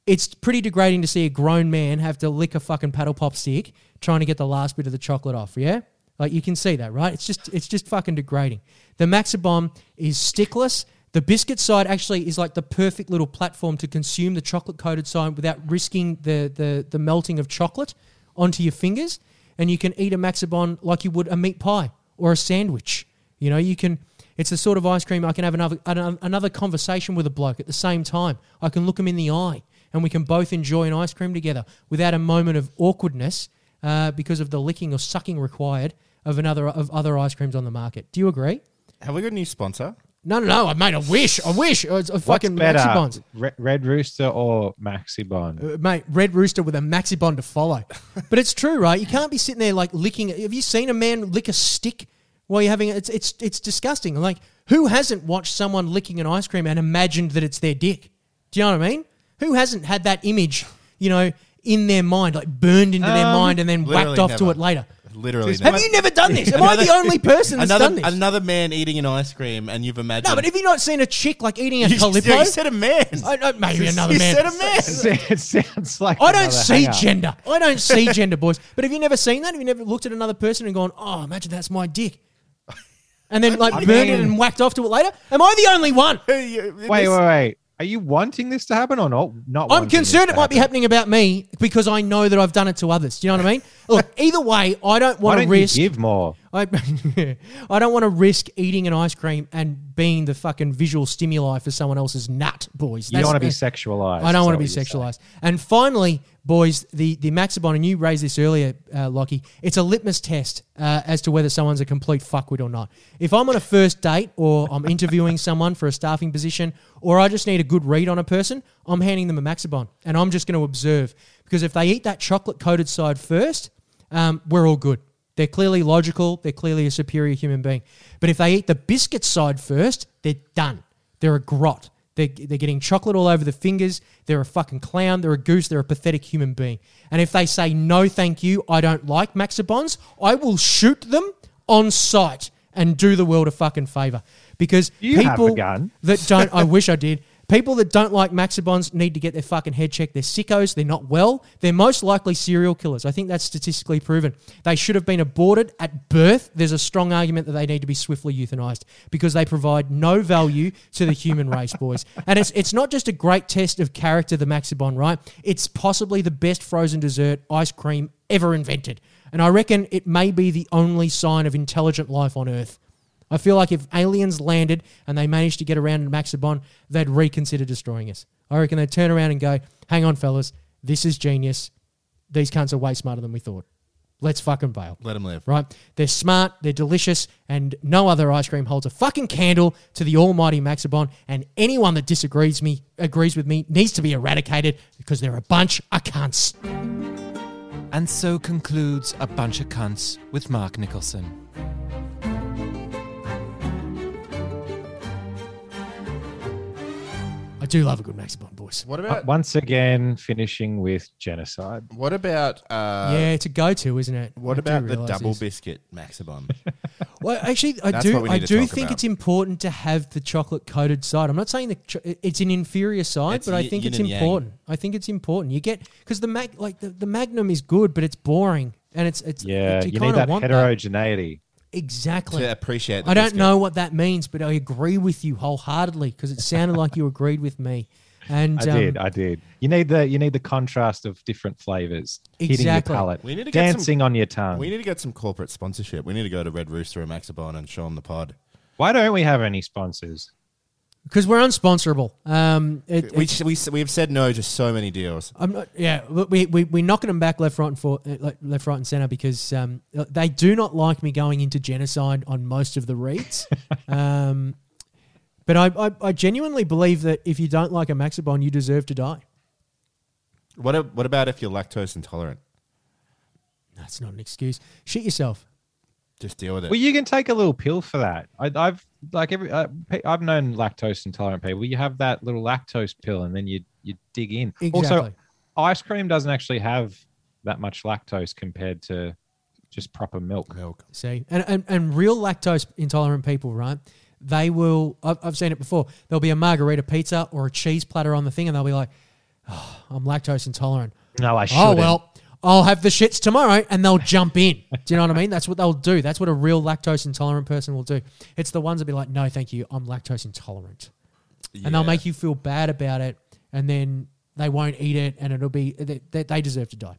it's pretty degrading to see a grown man have to lick a fucking paddle pop stick trying to get the last bit of the chocolate off. Yeah, like you can see that, right? It's just it's just fucking degrading. The Maxibon is stickless. The biscuit side actually is like the perfect little platform to consume the chocolate coated side without risking the, the the melting of chocolate onto your fingers. And you can eat a Maxibon like you would a meat pie or a sandwich. You know, you can. It's the sort of ice cream I can have another another conversation with a bloke at the same time. I can look him in the eye, and we can both enjoy an ice cream together without a moment of awkwardness uh, because of the licking or sucking required of another of other ice creams on the market. Do you agree? Have we got a new sponsor? No, no, no. I made a wish. I wish. It's a What's fucking better, Maxibons. Re- Red Rooster or Maxibon? Uh, mate, Red Rooster with a Maxibon to follow. but it's true, right? You can't be sitting there like licking. Have you seen a man lick a stick while you're having it? It's it's it's disgusting. Like, who hasn't watched someone licking an ice cream and imagined that it's their dick? Do you know what I mean? Who hasn't had that image, you know, in their mind, like burned into their Um, mind and then whacked literally off to never. it later? Literally. Have Have never. you never done this? Am I the only person that's another, done this? Another man eating an ice cream, and you've imagined. no, but have you not seen a chick like eating a you, calippo? you said a man. I, I, maybe another you man. said a man. it sounds like I don't another see hangout. gender. I don't see gender, boys. But have you never seen that? Have you never looked at another person and gone, "Oh, imagine that's my dick," and then like I burned it mean- and whacked off to it later? Am I the only one? Wait, wait, wait. Are you wanting this to happen or not? Not. I'm wanting this concerned to it might be happen? happening about me because I know that I've done it to others. Do you know what I mean? Look, either way, I don't Why want to don't risk. you give more? I, I don't want to risk eating an ice cream and being the fucking visual stimuli for someone else's nut, boys. You don't want to be sexualized. I don't want to that be what you're saying? sexualized. And finally, boys, the the Maxibon, and you raised this earlier, uh, Lachie. It's a litmus test uh, as to whether someone's a complete fuckwit or not. If I'm on a first date or I'm interviewing someone for a staffing position, or I just need a good read on a person, I'm handing them a Maxibon, and I'm just going to observe because if they eat that chocolate coated side first, um, we're all good. They're clearly logical. They're clearly a superior human being. But if they eat the biscuit side first, they're done. They're a grot. They're, they're getting chocolate all over the fingers. They're a fucking clown. They're a goose. They're a pathetic human being. And if they say, no, thank you, I don't like Maxibons, I will shoot them on sight and do the world a fucking favor. Because You people that don't, I wish I did. People that don't like Maxibons need to get their fucking head checked. They're sickos. They're not well. They're most likely serial killers. I think that's statistically proven. They should have been aborted at birth. There's a strong argument that they need to be swiftly euthanized because they provide no value to the human race, boys. And it's it's not just a great test of character, the Maxibon, right? It's possibly the best frozen dessert ice cream ever invented. And I reckon it may be the only sign of intelligent life on Earth. I feel like if aliens landed and they managed to get around in Maxibon, they'd reconsider destroying us. I reckon they'd turn around and go, hang on, fellas, this is genius. These cunts are way smarter than we thought. Let's fucking bail. Let them live. Right? They're smart, they're delicious, and no other ice cream holds a fucking candle to the almighty Maxibon. And anyone that disagrees me agrees with me needs to be eradicated because they're a bunch of cunts. And so concludes A Bunch of Cunts with Mark Nicholson. Do love a good Maxibon, boys. What Uh, about Once again, finishing with genocide. what about uh, yeah, it's a go-to, isn't it? what I about the double this. biscuit Maxibon? Well, actually, I That's do. I do think about. it's important to have the chocolate coated side. I'm not saying that cho- it's an inferior side, It's but I y- think it's and yang. important. I think it's important. You get because the mag like the, the Magnum is good, but it's boring and it's it's Yeah, it- you, need kinda that want heterogeneity. Exactly. to appreciate. The I don't biscuit. know what that means, but I agree with you wholeheartedly because it sounded like you agreed with me. And I um, did, I did. You need the you need the contrast of different flavors hitting your palate, We need to get some- dancing on your tongue. We need to get some corporate sponsorship. We need to go to Red Rooster or Maxibon and show them the pod. Why don't we have any sponsors? Because we're unsponsorable. Um, it, We, we, we've said no to so many deals. I'm not. Yeah, we we we're knocking them back left, right, and for, uh, left, right, and center because um, they do not like me going into genocide on most of the reads. um, but I, I I genuinely believe that if you don't like a Maxibon, you deserve to die. What, what about if you're lactose intolerant? That's not an excuse. Shit yourself. Just deal with it. Well, you can take a little pill for that. I, I've like every uh, I've known lactose intolerant people. You have that little lactose pill, and then you you dig in. Exactly. Also, ice cream doesn't actually have that much lactose compared to just proper milk. Milk. See, and, and and real lactose intolerant people, right? They will. I've, I've seen it before. There'll be a margarita pizza or a cheese platter on the thing, and they'll be like, oh, "I'm lactose intolerant." No, I Oh shouldn't. well, I'll have the shits tomorrow, and they'll jump in. Do you know what I mean? That's what they'll do. That's what a real lactose intolerant person will do. It's the ones that be like, "No, thank you, I'm lactose intolerant," and they'll make you feel bad about it, and then they won't eat it, and it'll be they, they, they deserve to die.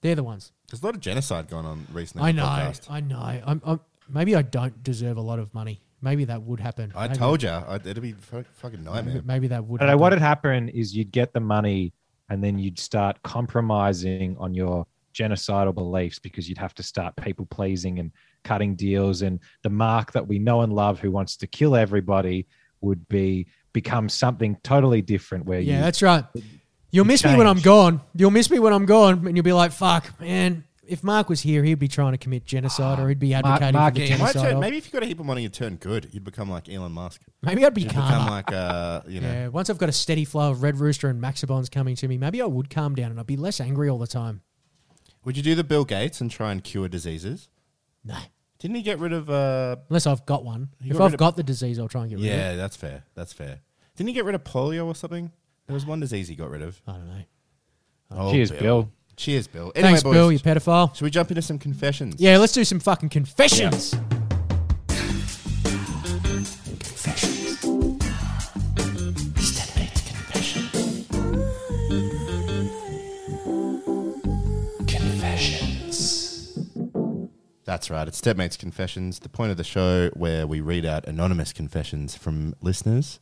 They're the ones. There's a lot of genocide going on recently. I on the know. podcast. I know. I'm, I'm, maybe I don't deserve a lot of money. Maybe that would happen. I maybe, told you, it'd be fu- fucking nightmare. Maybe, maybe that would. I don't know happen. what would happen is you'd get the money, and then you'd start compromising on your genocidal beliefs because you'd have to start people pleasing and cutting deals, and the mark that we know and love, who wants to kill everybody, would be become something totally different. Where Yeah, you that's right. You'll miss me when I'm gone. You'll miss me when I'm gone, and you'll be like, "Fuck, man." If Mark was here, he'd be trying to commit genocide, or he'd be advocating Mark for the Ian. Might genocide. turn, of- maybe if you got a heap of money, you'd turn good. You'd become like Elon Musk. Maybe I'd be You'd calmer. become like, uh, you know, yeah, once I've got a steady flow of Red Rooster and Maxibons coming to me, maybe I would calm down and I'd be less angry all the time. would you do the Bill Gates and try and cure diseases? No, Didn't he get rid of? Uh, unless I've got one. You If got rid I've of- got the disease, I'll try and get rid of it. yeah, it. that's fair. That's fair. Didn't he get rid of polio or something? There was one disease he got rid of. I don't know. Oh, Cheers, Bill. Cheers, Bill. Anyway, Thanks, boys, Bill, you pedophile. should we jump into some confessions? Yeah, let's do some fucking confessions. Confessions. Stepmates confessions. Confessions. That's right. It's Stepmates Confessions, the point of the show where we read out anonymous confessions from listeners,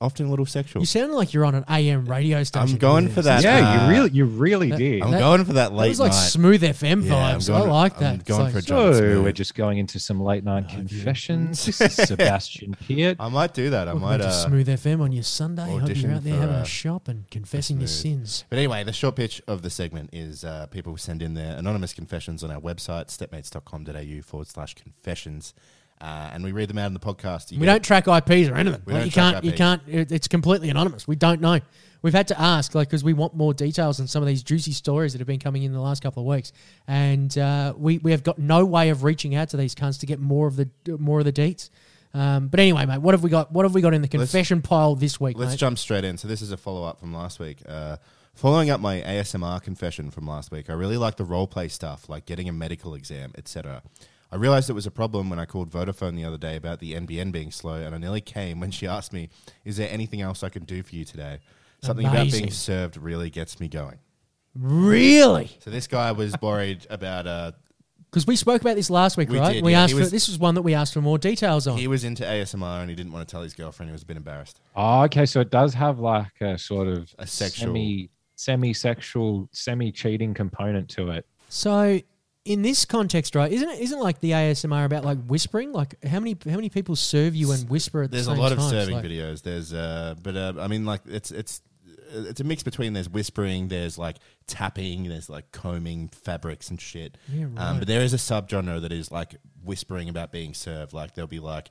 often a little sexual. You sound like you're on an AM radio station. I'm going for that. Yeah, uh, you really, you really that- did. I'm that- going for that That late was like night. smooth FM Yeah, I'm vibes. I going- like I'm that. It's going like- for a John So Smooth. we're just going into some late night confessions. This is Sebastian Peart. I might do that. I Welcome might. to Uh, Smooth FM on your Sunday. Hope audition you're out there for, having uh, a shop and confessing your sins. But anyway, the short pitch of the segment is uh, people send in their anonymous confessions on our website, stepmates.com.au forward slash confessions. Uh, and we read them out in the podcast. You We don't track IPs or anything. Like, you can't. You can't. It's completely anonymous. We don't know. We've had to ask, like, because we want more details on some of these juicy stories that have been coming in the last couple of weeks, and uh, we we have got no way of reaching out to these cunts to get more of the more of the deets. Um, but anyway, mate, what have we got? What have we got in the Let's- confession pile this week, Let's mate? jump straight in. So this is a follow up from last week. Uh, following up my ASMR confession from last week, I really like the role play stuff, like getting a medical exam, etc. I realized it was a problem when I called Vodafone the other day about the NBN being slow, and I nearly came when she asked me, "Is there anything else I can do for you today?" Something about Amazing. being served really gets me going. Really? So this guy was worried about. Uh, Because we spoke about this last week, We right? did, we yeah. asked He for this was one that we asked for more details on. he was into ASMR and he didn't want to tell his girlfriend. He was a bit embarrassed. Oh, okay. So it does have like a sort of A sexual- semi, semi-sexual, semi-cheating component to it. So in this context, right, isn't it isn't like the ASMR about like whispering? Like how many how many people serve you and whisper at the same time? There's a lot of serving Like, videos. There's, uh, but uh, I mean, like it's it's it's a mix between there's whispering, there's like tapping, there's like combing fabrics and shit. Yeah, Um, right. but there is a subgenre that is like whispering about being served. Like there'll be like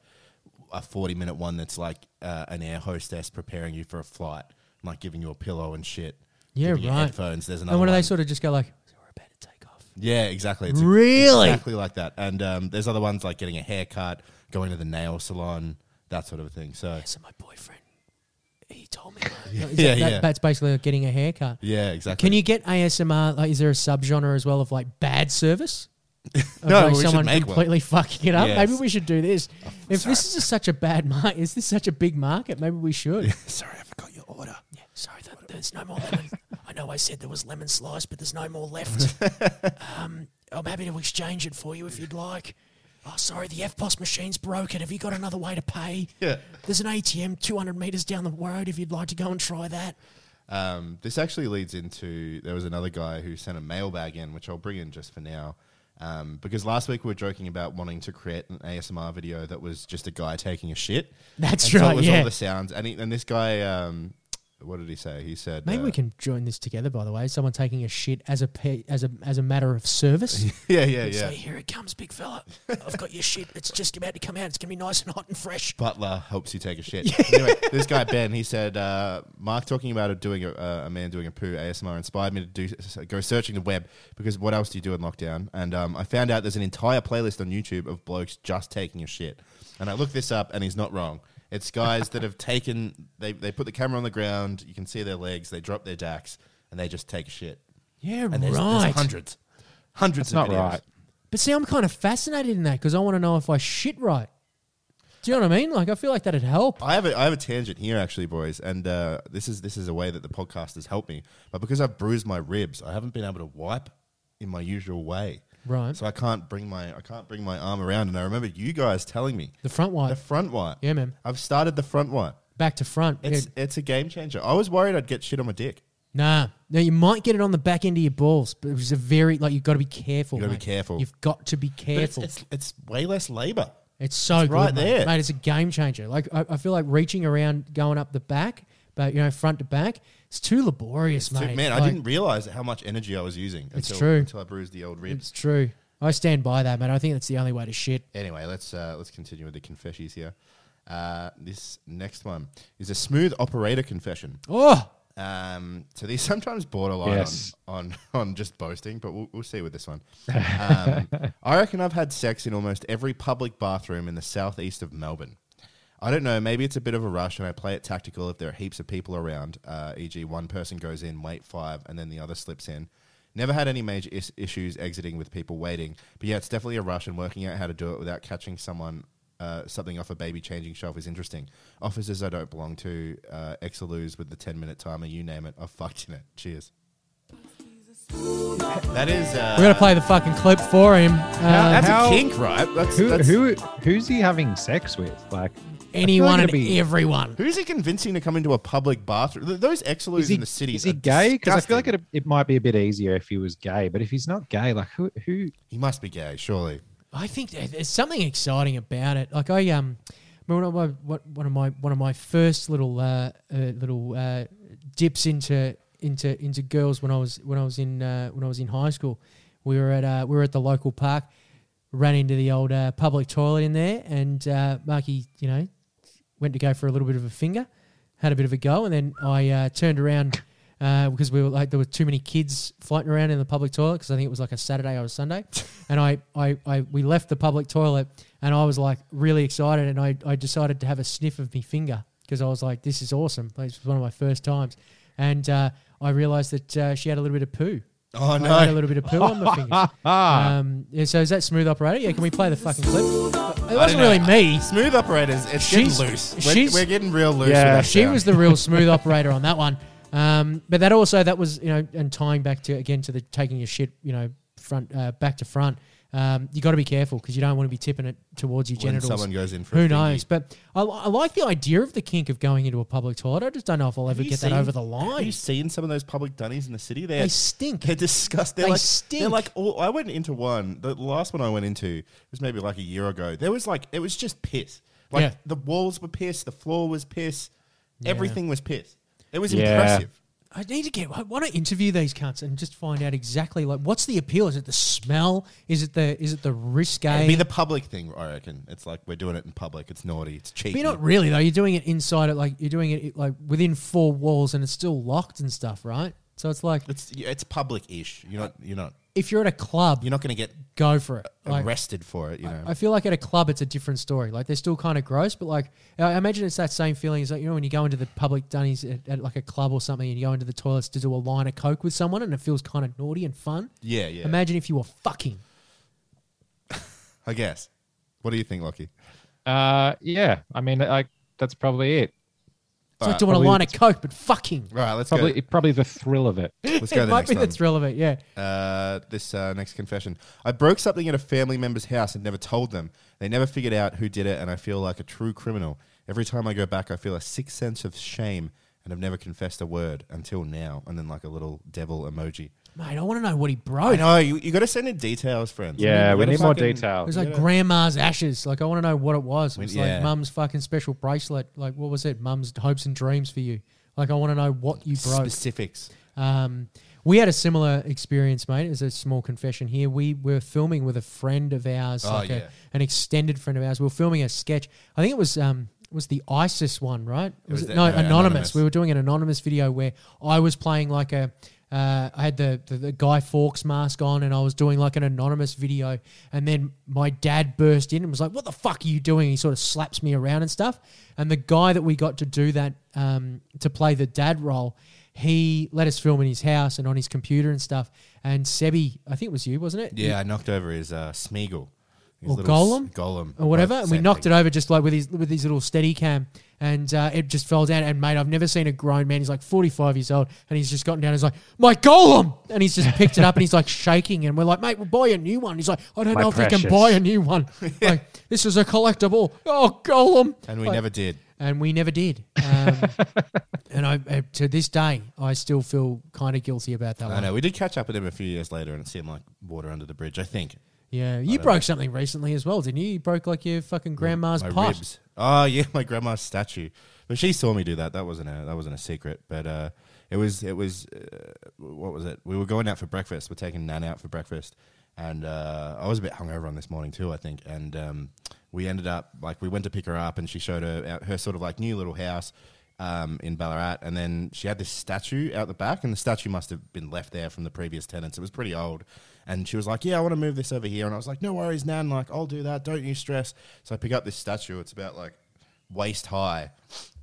a 40 minute one that's like uh, an air hostess preparing you for a flight, like giving you a pillow and shit. Yeah, giving you right. Headphones. There's another. And when do they sort of just go like, "So we're about to take off? Yeah, exactly. It's Really? exactly like that. And um, there's other ones like getting a haircut, going to the nail salon, that sort of thing. So So my boyfriend, he told me. Is Yeah, that, that- yeah. That's basically like getting a haircut. yeah, exactly. Can you get ASMR? Like, is there a subgenre as well of like bad service? Of No, like we should someone make one. completely fucking it up. Yes. Maybe we should do this. If this is such a bad market, is this such a big market? Maybe we should. Sorry, I forgot your order. Yeah, sorry, that, there's no more lemon. Know I said there was lemon slice, but there's no more left. um, I'm happy to exchange it for you if you'd like. Oh, sorry, the EFTPOS machine's broken. Have you got another way to pay? Yeah. There's an ATM 200 metres down the road if you'd like to go and try that. Um, this actually leads into there was another guy who sent a mailbag in, which I'll bring in just for now. Um, because last week we were joking about wanting to create an ASMR video that was just a guy taking a shit. That's And So it was yeah. all the sounds, and, he, and this guy, um, what did he say? He said Maybe uh, we can join this together. By the way, someone taking a shit as a pe- as a as a matter of service. Yeah, yeah, Say, yeah. here it comes, big fella. I've got your shit. It's just about to come out. It's gonna be nice and hot and fresh. Butler helps you take a shit. Anyway, this guy Ben, he said, uh, Mark talking about a, doing a, uh, a man doing a poo ASMR inspired me to do go searching the web because what else do you do in lockdown? And um, I found out there's an entire playlist on YouTube of blokes just taking a shit. And I looked this up, and he's not wrong. It's guys that have taken they they put the camera on the ground, you can see their legs, they drop their dacks, and they just take a shit. Yeah, And there's, right. there's hundreds, hundreds That's of not videos. right. But see, I'm kind of fascinated in that because I want to know if I shit right. Do you know what I mean? Like, I feel like that'd help. I have a, I have a tangent here actually, boys, and uh, this is this is a way that the podcast has helped me. But because I've bruised my ribs, I haven't been able to wipe in my usual way. Right. So I can't bring my I can't bring my arm around. And I remember you guys telling me The front white. the front wipe. Yeah, man. I've started the front wipe. Back to front. It's Yeah. it's a game changer. I was worried I'd get shit on my dick. Nah. No, you might get it on the back end of your balls, but it was a very, like, you've got to be careful. You've gotta be mate. careful. You've got to be But it's, careful. it's it's way less labor. It's so It's good, right mate. there. mate. It's a game changer. Like I, I feel like reaching around, going up the back, but you know, front to back, it's too laborious, Dude, mate. man, I didn't realize how much energy I was using It's until true. until I bruised the old ribs. It's true. I stand by that, man. I think that's the only way to shit. Anyway, let's uh, let's continue with the confessions here. Uh, this next one is a smooth operator confession. Oh, Um, so these sometimes borderline Yes. on, on on just boasting, but we'll, we'll see with this one. Um, I reckon I've had sex in almost every public bathroom in the southeast of Melbourne. I don't know. Maybe it's a bit of a rush, and I play it tactical if there are heaps of people around. Uh, e.g., one person goes in, wait five, and then the other slips in. Never had any major is- issues exiting with people waiting, but yeah, it's definitely a rush, and working out how to do it without catching someone uh, something off a baby changing shelf is interesting. Offices I don't belong to, uh, Exeloo's with the ten minute timer, you name it, I've fucked in it. Cheers. That is. Uh, we're gonna play the fucking clip for him. Uh, That's How- a kink, right? That's, Who, that's, who who's he having sex with? Like anyone and be- everyone. Who's he convincing to come into a public bathroom? Those Exeloo's is in the city. is he are gay? Because I feel like it, it might be a bit easier if he was gay. But if he's not gay, like who who He must be gay, surely. I think there's something exciting about it. Like I um, remember one of my one of my one of my first little uh, uh little uh, dips into into into girls when I was when I was in uh, when I was in high school. We were at uh, we were at the local park, ran into the old uh, public toilet in there, and uh, Marky, you know, went to go for a little bit of a finger, had a bit of a go, and then I uh, turned around uh, because we were like there were too many kids floating around in the public toilet because I think it was like a Saturday or a Sunday, and I, I, I we left the public toilet and I was like really excited and I, I decided to have a sniff of my finger because I was like this is awesome. Like, This was one of my first times, and uh, I realised that uh, she had a little bit of poo. Oh, I no. had a little bit of poo on my fingers. Um, yeah, so is that smooth operator? Yeah, can we play the fucking clip? It wasn't really me. Smooth operators, it's She's- getting loose. We're, she's- we're getting real loose. Yeah, with that She sound. was the real smooth operator on that one. Um, but that also that was you know and tying back to again to the taking your shit you know front uh, back to front. Um, you got to be careful because you don't want to be tipping it towards your when genitals. someone goes in for a Who thingy. knows? But I, I like the idea of the kink of going into a public toilet. I just don't know if I'll ever Have you get that over the Have line. you seen some of those public dunnies in the city? They're, They stink. They're disgusting. They're They like, stink. They're like, all, I went into one. The last one I went into was maybe like a year ago. There was like, it was just piss. Like Yeah. the walls were piss, the floor was piss, everything was piss. It was Yeah. impressive. I need to get. I want to interview these cunts and just find out exactly like what's the appeal. Is it the smell? Is it the is it the risque? It'd be the public thing, I reckon. It's like we're doing it in public. It's naughty. It's cheap. But you're not really though. You're doing it inside it, like you're doing it like within four walls, and it's still locked and stuff, right? So it's like It's it's public-ish. You're not you're not if you're at a club, you're not going to get go for it. Like, arrested for it. You know. I feel like at a club, it's a different story. Like they're still kind of gross, but like I imagine it's that same feeling as like you know when you go into the public dunnies at, at like a club or something, and you go into the toilets to do a line of coke with someone, and it feels kind of naughty and fun. yeah, yeah. Imagine if you were fucking. I guess. What do you think, Lachie? Uh, yeah, I mean, like that's probably it. It's like Alright, doing a line of coke, but fucking. Right, let's Probably go. probably the thrill of it. Let's go to it the might next be one. the thrill of it. Yeah. Uh, this uh, next confession. I broke something at a family member's house and never told them. They never figured out who did it, and I feel like a true criminal. Every time I go back, I feel a sick sense of shame, and I've never confessed a word until now. And then like a little devil emoji. Mate, I want to know what he I broke. know you, you got to send in details, friends. Yeah, You we need more fucking- It detail. was like grandma's ashes. Like I want to know what it was. It When- was yeah. like mum's fucking special bracelet. Like what was it? Mum's hopes and dreams for you. Like I want to know what you broke. Specifics. Um, we had a similar experience, mate. As a small confession here, we were filming with a friend of ours, Oh, like yeah. a, an extended friend of ours. We were filming a sketch. I think it was um, was the ISIS one, right? was it, the- no, no, anonymous. Anonymous. We were doing an anonymous video where I was playing like a. Uh, I had the, the the Guy Fawkes mask on, and I was doing like an anonymous video. And then my dad burst in and was like, "What the fuck are you doing?" He sort of slaps me around and stuff. And the guy that we got to do that um, to play the dad role, he let us film in his house and on his computer and stuff. And Sebi, I think it was you, wasn't it? Yeah, I knocked over his uh, Smeagol. His Or little s- Gollum? Gollum. or whatever, and we knocked thing. it over just like with his with his little steady cam, and uh, it just fell down. And mate, I've never seen a grown man. He's like forty five years old, and he's just gotten down. And he's like, "My Gollum!" and he's just picked it up, and he's like shaking. And we're like, "Mate, we'll buy a new one." He's like, "I don't My know if we can precious. buy a new one. Like this is a collectible." Oh, Gollum! And we Like- never did. and we never did. Um, and I, uh, to this day, I still feel kind of guilty about that I one. know. We did catch up with him a few years later and it seemed like water under the bridge, I think. Yeah, you broke know. something recently as well, didn't you? You broke like your fucking grandma's my pot. ribs. Oh yeah, my grandma's statue. But she saw me do that. That wasn't a that wasn't a secret. But uh, it was it was uh, what was it? We were going out for breakfast. We're taking Nan out for breakfast, and uh, I was a bit hungover on this morning too. I think, and um, we ended up like we went to pick her up, and she showed her her sort of like new little house. Um, in Ballarat, and then she had this statue out the back, and the statue must have been left there from the previous tenants. It was pretty old, and she was like, "Yeah, I want to move this over here," and I was like, "No worries, Nan. Like, I'll do that. Don't you stress." So I pick up this statue. It's about like waist high,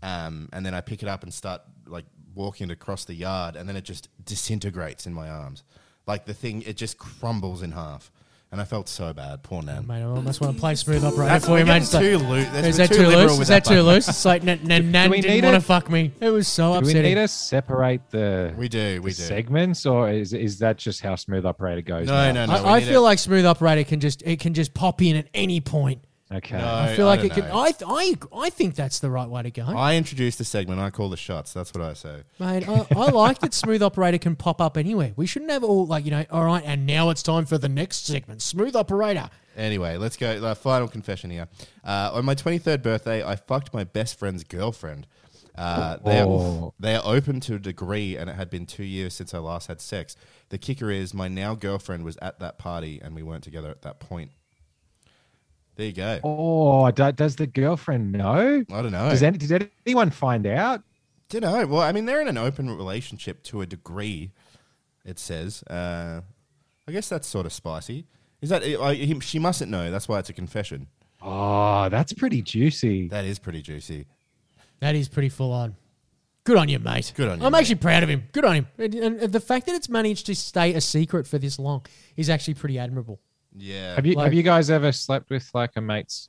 um, and then I pick it up and start like walking across the yard, and then it just disintegrates in my arms. Like the thing, it just crumbles in half, and I felt so bad. Poor Nan. Mate, I almost want to play smooth operator That's- for you, we're mate. getting It's like, too loo- is that too too loose? with Is that that too button. loose? It's like Nan, Nan, Nan we didn't need want to it? fuck me. It was so Do we need to separate the, We do, we the do. segments, or is is that just how smooth operator goes? No, now? no, no. we I, I need feel it. like smooth operator can just it can just pop in at any point. Okay. No. I feel like don't it can. know. I, I I think that's the right way to go, I introduced the segment. I call the shots. That's what I say. mate. I, I like that smooth operator can pop up anywhere. We shouldn't have all like you know. All right, and now it's time for the next segment, smooth operator. Anyway, let's go. The final confession here. Uh, on my 23rd birthday, I fucked my best friend's girlfriend. Uh, they, are, Oh. they are open to a degree, and it had been two years since I last had sex. The kicker is, my now girlfriend was at that party, and we weren't together at that point. There you go. Oh, do, does the girlfriend know? I don't know. Does any, did anyone find out? don't know. Well, I mean, they're in an open relationship to a degree. It says. Uh, I guess that's sort of spicy. Is that? I, he, she mustn't know. That's why it's a confession. Oh, that's pretty juicy. That is pretty juicy. That is pretty full on. Good on you, mate. Good on you, I'm mate. actually proud of him. Good on him. And, and the fact that it's managed to stay a secret for this long is actually pretty admirable. Yeah. Have you Like- have you guys ever slept with like a mate's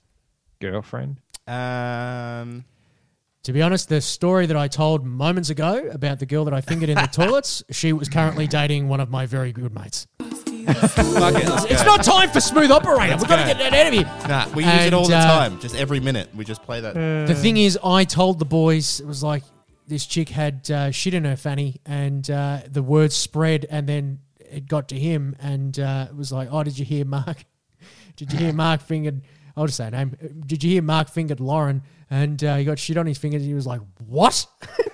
girlfriend? Um. To be honest, the story that I told moments ago about the girl that I fingered in the toilets, she was currently dating one of my very good mates. Fuck it. It's not time for smooth operator. We've got to get that out of here. Nah, we use it all the uh, time. Just every minute, we just play that. The thing is, I told the boys, it was like this chick had uh, shit in her fanny, and uh, the word spread, and then it got to him, and uh, it was like, oh, did you hear Mark? Did you hear Mark fingered? I'll just say a name. Did you hear Mark fingered Lauren? And uh, he got shit on his fingers, and he was like, what?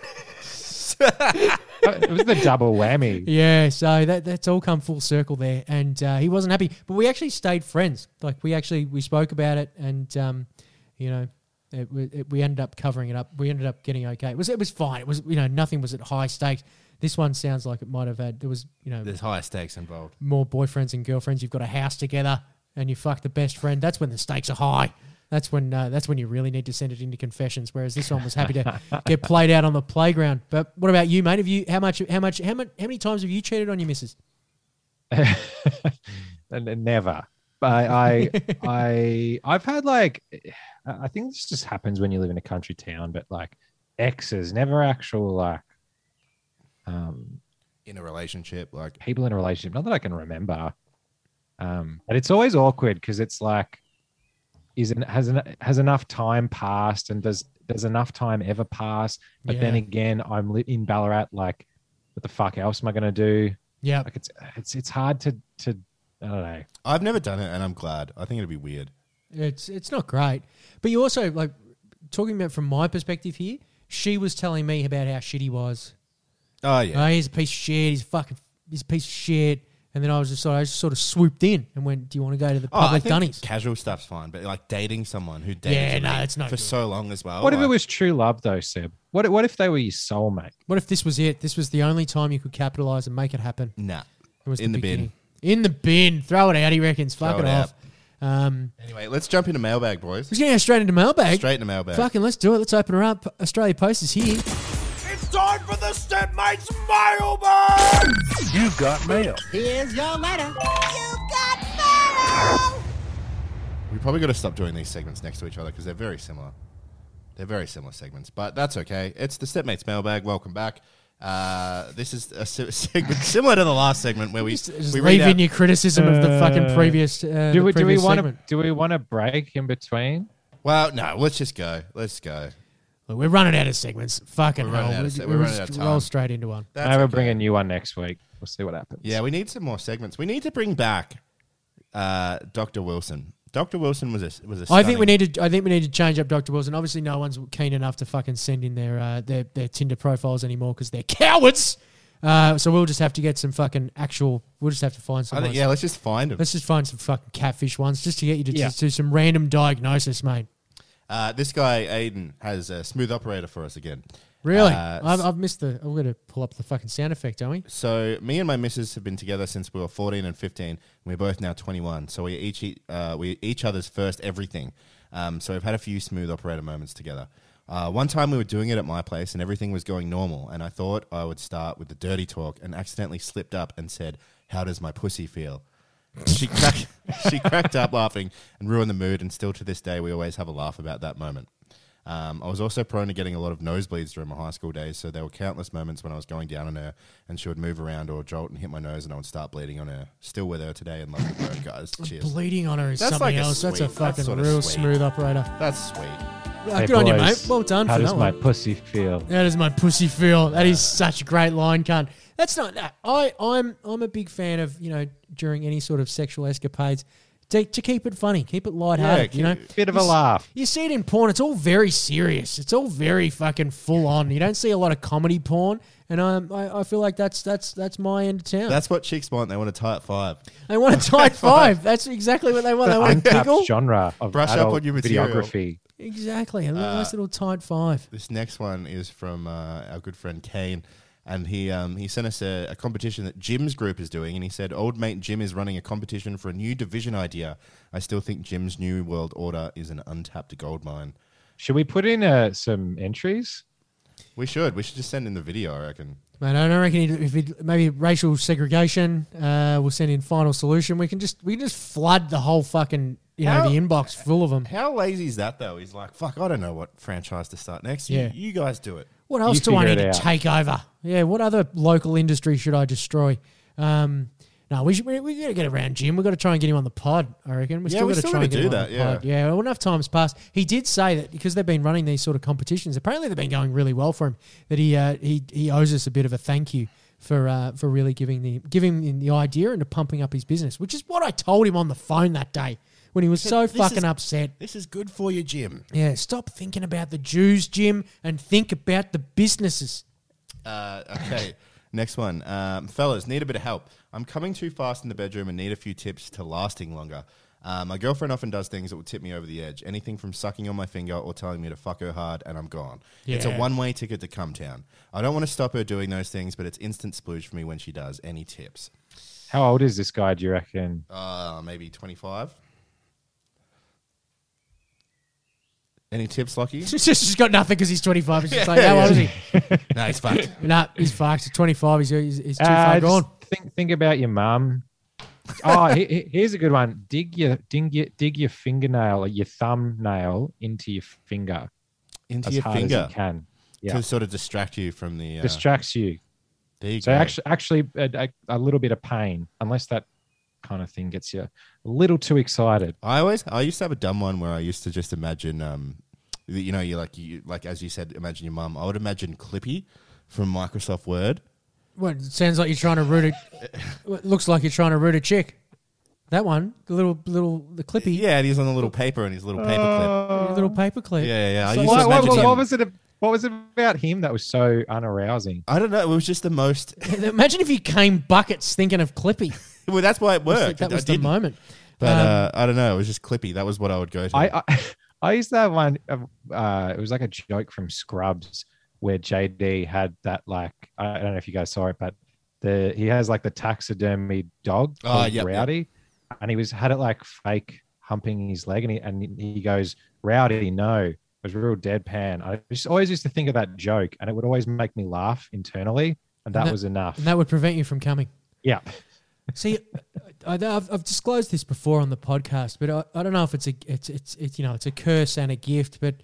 It was the double whammy. Yeah, so that that's all come full circle there, and uh, he wasn't happy. But we actually stayed friends. Like we actually we spoke about it, and um, you know, it, it, we ended up covering it up. We ended up getting okay. It was it was fine. It was you know nothing was at high stakes. This one sounds like it might have had there was you know There's higher stakes involved. more boyfriends and girlfriends. You've got a house together, and you fuck the best friend. That's when the stakes are high. That's when uh, that's when you really need to send it into confessions. Whereas this one was happy to get played out on the playground. But what about you, mate? Have you how much how much how much how many times have you cheated on your missus? and, and never. I, I, I, I've had like, I think this just happens when you live in a country town, but like exes, never actual like, um, In a relationship, like people in a relationship. Not that I can remember. Um, but it's always awkward because it's like, is it has en- has enough time passed, and does does enough time ever pass? But then again, I'm li- in Ballarat. Like, what the fuck else am I gonna do? Yeah, Like, it's it's it's hard to to I don't know. I've never done it, and I'm glad. I think it'd be weird. it's it's not great. But you also like talking about from my perspective here. she was telling me about how shit he was. Oh yeah. Oh, he's a piece of shit. He's fucking. He's a piece of shit. And then I was just sort of, I just sort of swooped in and went, "Do you want to go to the Oh, I public think dunnies?" casual stuff's fine, but like dating someone who dated Yeah, no, me it's not for good. so long as well. What if it like- was true love though, Seb? What what if they were your soulmate? What if this was it? This was the only time you could capitalize and make it happen. Nah. It was In the bin. beginning. In the bin. Throw it out. He reckons. Fuck Throw it it off. Um, Anyway, let's jump into mailbag, boys. we're gonna go straight into mailbag. Straight into mailbag. Fucking let's do it. Let's open her up. Australia Post is here. It's time for the Stepmates Mailbag! You've got mail. Here's your letter. You've got mail. We probably got to stop doing these segments next to each other because they're very similar. They're very similar segments, but that's okay. It's the Stepmates mailbag. Welcome back. Uh, this is a se- segment similar to the last segment where we Just, just we read leave in out- your criticism of the fucking Uh, previous. Uh, Do the we do we want to do we want to break in between? Well, no, let's just go. Let's go. Look, we're running out of segments. Fucking We're running hell. out of se- we we're running just out of Roll time. straight into one. That's Maybe we'll okay. bring a new one next week. We'll see what happens. Yeah, we need some more segments. We need to bring back uh, Dr. Wilson. Dr. Wilson was a was a. I think we stunning- need to. I think we need to change up Dr. Wilson. Obviously, no one's keen enough to fucking send in their uh, their their Tinder profiles anymore because they're cowards. Uh, so we'll just have to get some fucking actual. We'll just have to find some. I think, ones. yeah, let's just find him. Let's just find some fucking catfish ones just to get you to Yeah. just do some random diagnosis, mate. Uh, this guy Aiden has a smooth operator for us again. Really? Uh, I've, I've missed the. I'm going to pull up the fucking sound effect, don't we? So me and my missus have been together since we were 14 and 15. And we're both now 21. So we each eat- uh, we each other's first everything. Um, so we've had a few smooth operator moments together. Uh, one time we were doing it at my place and everything was going normal. And I thought I would start with the dirty talk and accidentally slipped up and said, "How does my pussy feel?" She cracked she cracked up laughing and ruined the mood. And still to this day, we always have a laugh about that moment. Um, I was also prone to getting a lot of nosebleeds during my high school days, so there were countless moments when I was going down on her and she would move around or jolt and hit my nose, and I would start bleeding on her. Still with her today and love the work, guys. Cheers. Bleeding on her is That's something like a else. That's a sweet- that's fucking sorta real sweet. smooth operator. That's sweet. Uh, Hey, good on you, boys, mate. Well done How for does that my one. pussy feel? That is my pussy feel. That is such a great line, cunt. That's not that. I, I'm I'm a big fan of you know during any sort of sexual escapades to, to keep it funny, keep it lighthearted. Yeah, you know, keep- Bit of You a s- laugh. You see it in porn. It's all very serious. It's all very fucking full on. You don't see a lot of comedy porn, and um, I, I feel like that's that's that's my end of town. That's what chicks want. They want a tight five. they want a tight five. That's exactly what they want. They want a giggle. genre of Brush up on your material. videography. Exactly, a nice little tight five. This next one is from uh, our good friend Kane, and he um, he sent us a, a competition that Jim's group is doing, and he said, "Old mate Jim is running a competition for a new division idea. I still think Jim's new world order is an untapped gold mine. Should we put in uh, some entries? We should. We should just send in the video. I reckon. Man, I don't reckon he'd- if it maybe racial segregation. Uh, we'll send in final solution. We can just we can just flood the whole fucking you know the inbox full of them. How lazy is that though? He's like, "Fuck, I don't know what franchise to start next. You- Yeah. you, guys do it." What else do I need to out. take over? Yeah, what other local industry should I destroy? Um, no, we should, we, we got to get around Jim. We've got to try and get him on the pod. I reckon. We Yeah, still we got to still try and do him on that, the yeah. pod. Yeah, well, enough time's passed. He did say that because they've been running these sort of competitions. Apparently, they've been going really well for him. That he uh, he he owes us a bit of a thank you for uh, for really giving the giving him the idea and to pumping up his business, which is what I told him on the phone that day when he was so "This fucking is- upset. This is good for you, Jim. Yeah, stop thinking about the Jews, Jim, and think about the businesses. Uh, okay, next one. Um, fellas, need a bit of help. I'm coming too fast in the bedroom and need a few tips to lasting longer. Uh, my girlfriend often does things that will tip me over the edge. Anything from sucking on my finger or telling me to fuck her hard and I'm gone. It's a Yeah. one way ticket to come town. I don't want to stop her doing those things, but it's instant splooge for me when she does. Any tips? How old is this guy? Do you reckon? Uh, maybe 25. Any tips, Lucky? She's just she's got nothing because he's 25. She's just like, how old is he? no, he's fucked. nah, he's fucked. He's 25. He's, he's, he's too Uh, far just gone. Think think about your mum. Oh, he- he- here's a good one. Dig your dig your dig your fingernail or your thumbnail into your finger Into as your hard finger as you can. Yeah, to sort of distract you from the. Uh, distracts you. there you go. So go. actually, actually, a, a, a little bit of pain, unless that kind of thing gets you a little too excited. I always I used to have a dumb one where I used to just imagine um that, you know you like you like as you said imagine your mum I would imagine Clippy from Microsoft Word What, it sounds like you're trying to root a. it looks like you're trying to root a chick. That one, the little, little, the clippy, yeah and he's on the little paper and his little paper clip the little paper clip. yeah yeah, yeah. I So used What, to imagine what, him what was it? What was it about him that was so unarousing? I don't know. It was just the most. Imagine if you came buckets thinking of Clippy. Well, that's why it I think worked. that I was the didn't. moment. But Um, uh, I don't know. It was just Clippy. That was what I would go to. I, I I used to have one. Uh, it was like a joke from Scrubs where JD had that like I don't know if you guys saw it, but the he has like the taxidermy dog called yep, yep. Rowdy, and he was had it like fake humping his leg, and he and he goes Rowdy, no, it was real deadpan. I just always used to think of that joke, and it would always make me laugh internally, and that, that- was enough. and that would prevent you from coming. yeah, See, I, I've, I've disclosed this before on the podcast, but I, I don't know if it's a it's, it's it's you know it's a curse and a gift, but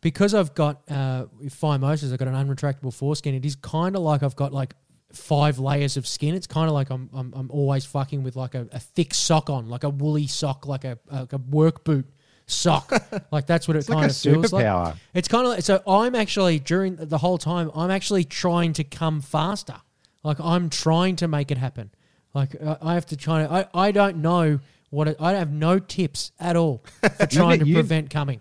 because I've got uh, phimosis, I've got an unretractable foreskin. It is kind of like I've got like five layers of skin. It's kind of like I'm, I'm I'm always fucking with like a, a thick sock on, like a woolly sock, like a like a work boot sock. like that's what it like kind a of feels like. superpower. It's kind of like so. I'm actually during the whole time. I'm actually trying to come faster. Like I'm trying to make it happen. Like I I have to try. To, I I don't know what it, I have no tips at all for trying to you- prevent coming.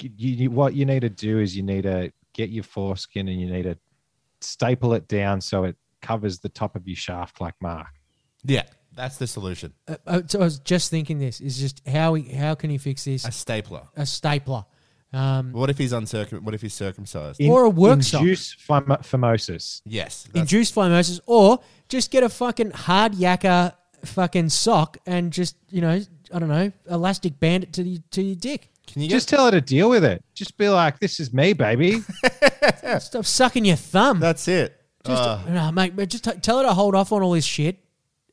you, you, what you need to do is you need to get your foreskin and you need to staple it down so it covers the top of your shaft like Mark. yeah, that's the solution. Uh, uh, so I was just thinking this is just how he, how can he fix this? A stapler. A stapler. Um, What if he's uncircum? What if he's circumcised? Or a work sock. Induce phimo- phimosis. yes. that's- induce phimosis, or just get a fucking hard yakka fucking sock and just you know I don't know elastic band it to the to your dick. Can you get? Just tell her to deal with it. Just be like, "This is me, baby." Stop sucking your thumb. that's it. Just, Uh, no, mate, but just t- tell her to hold off on all this shit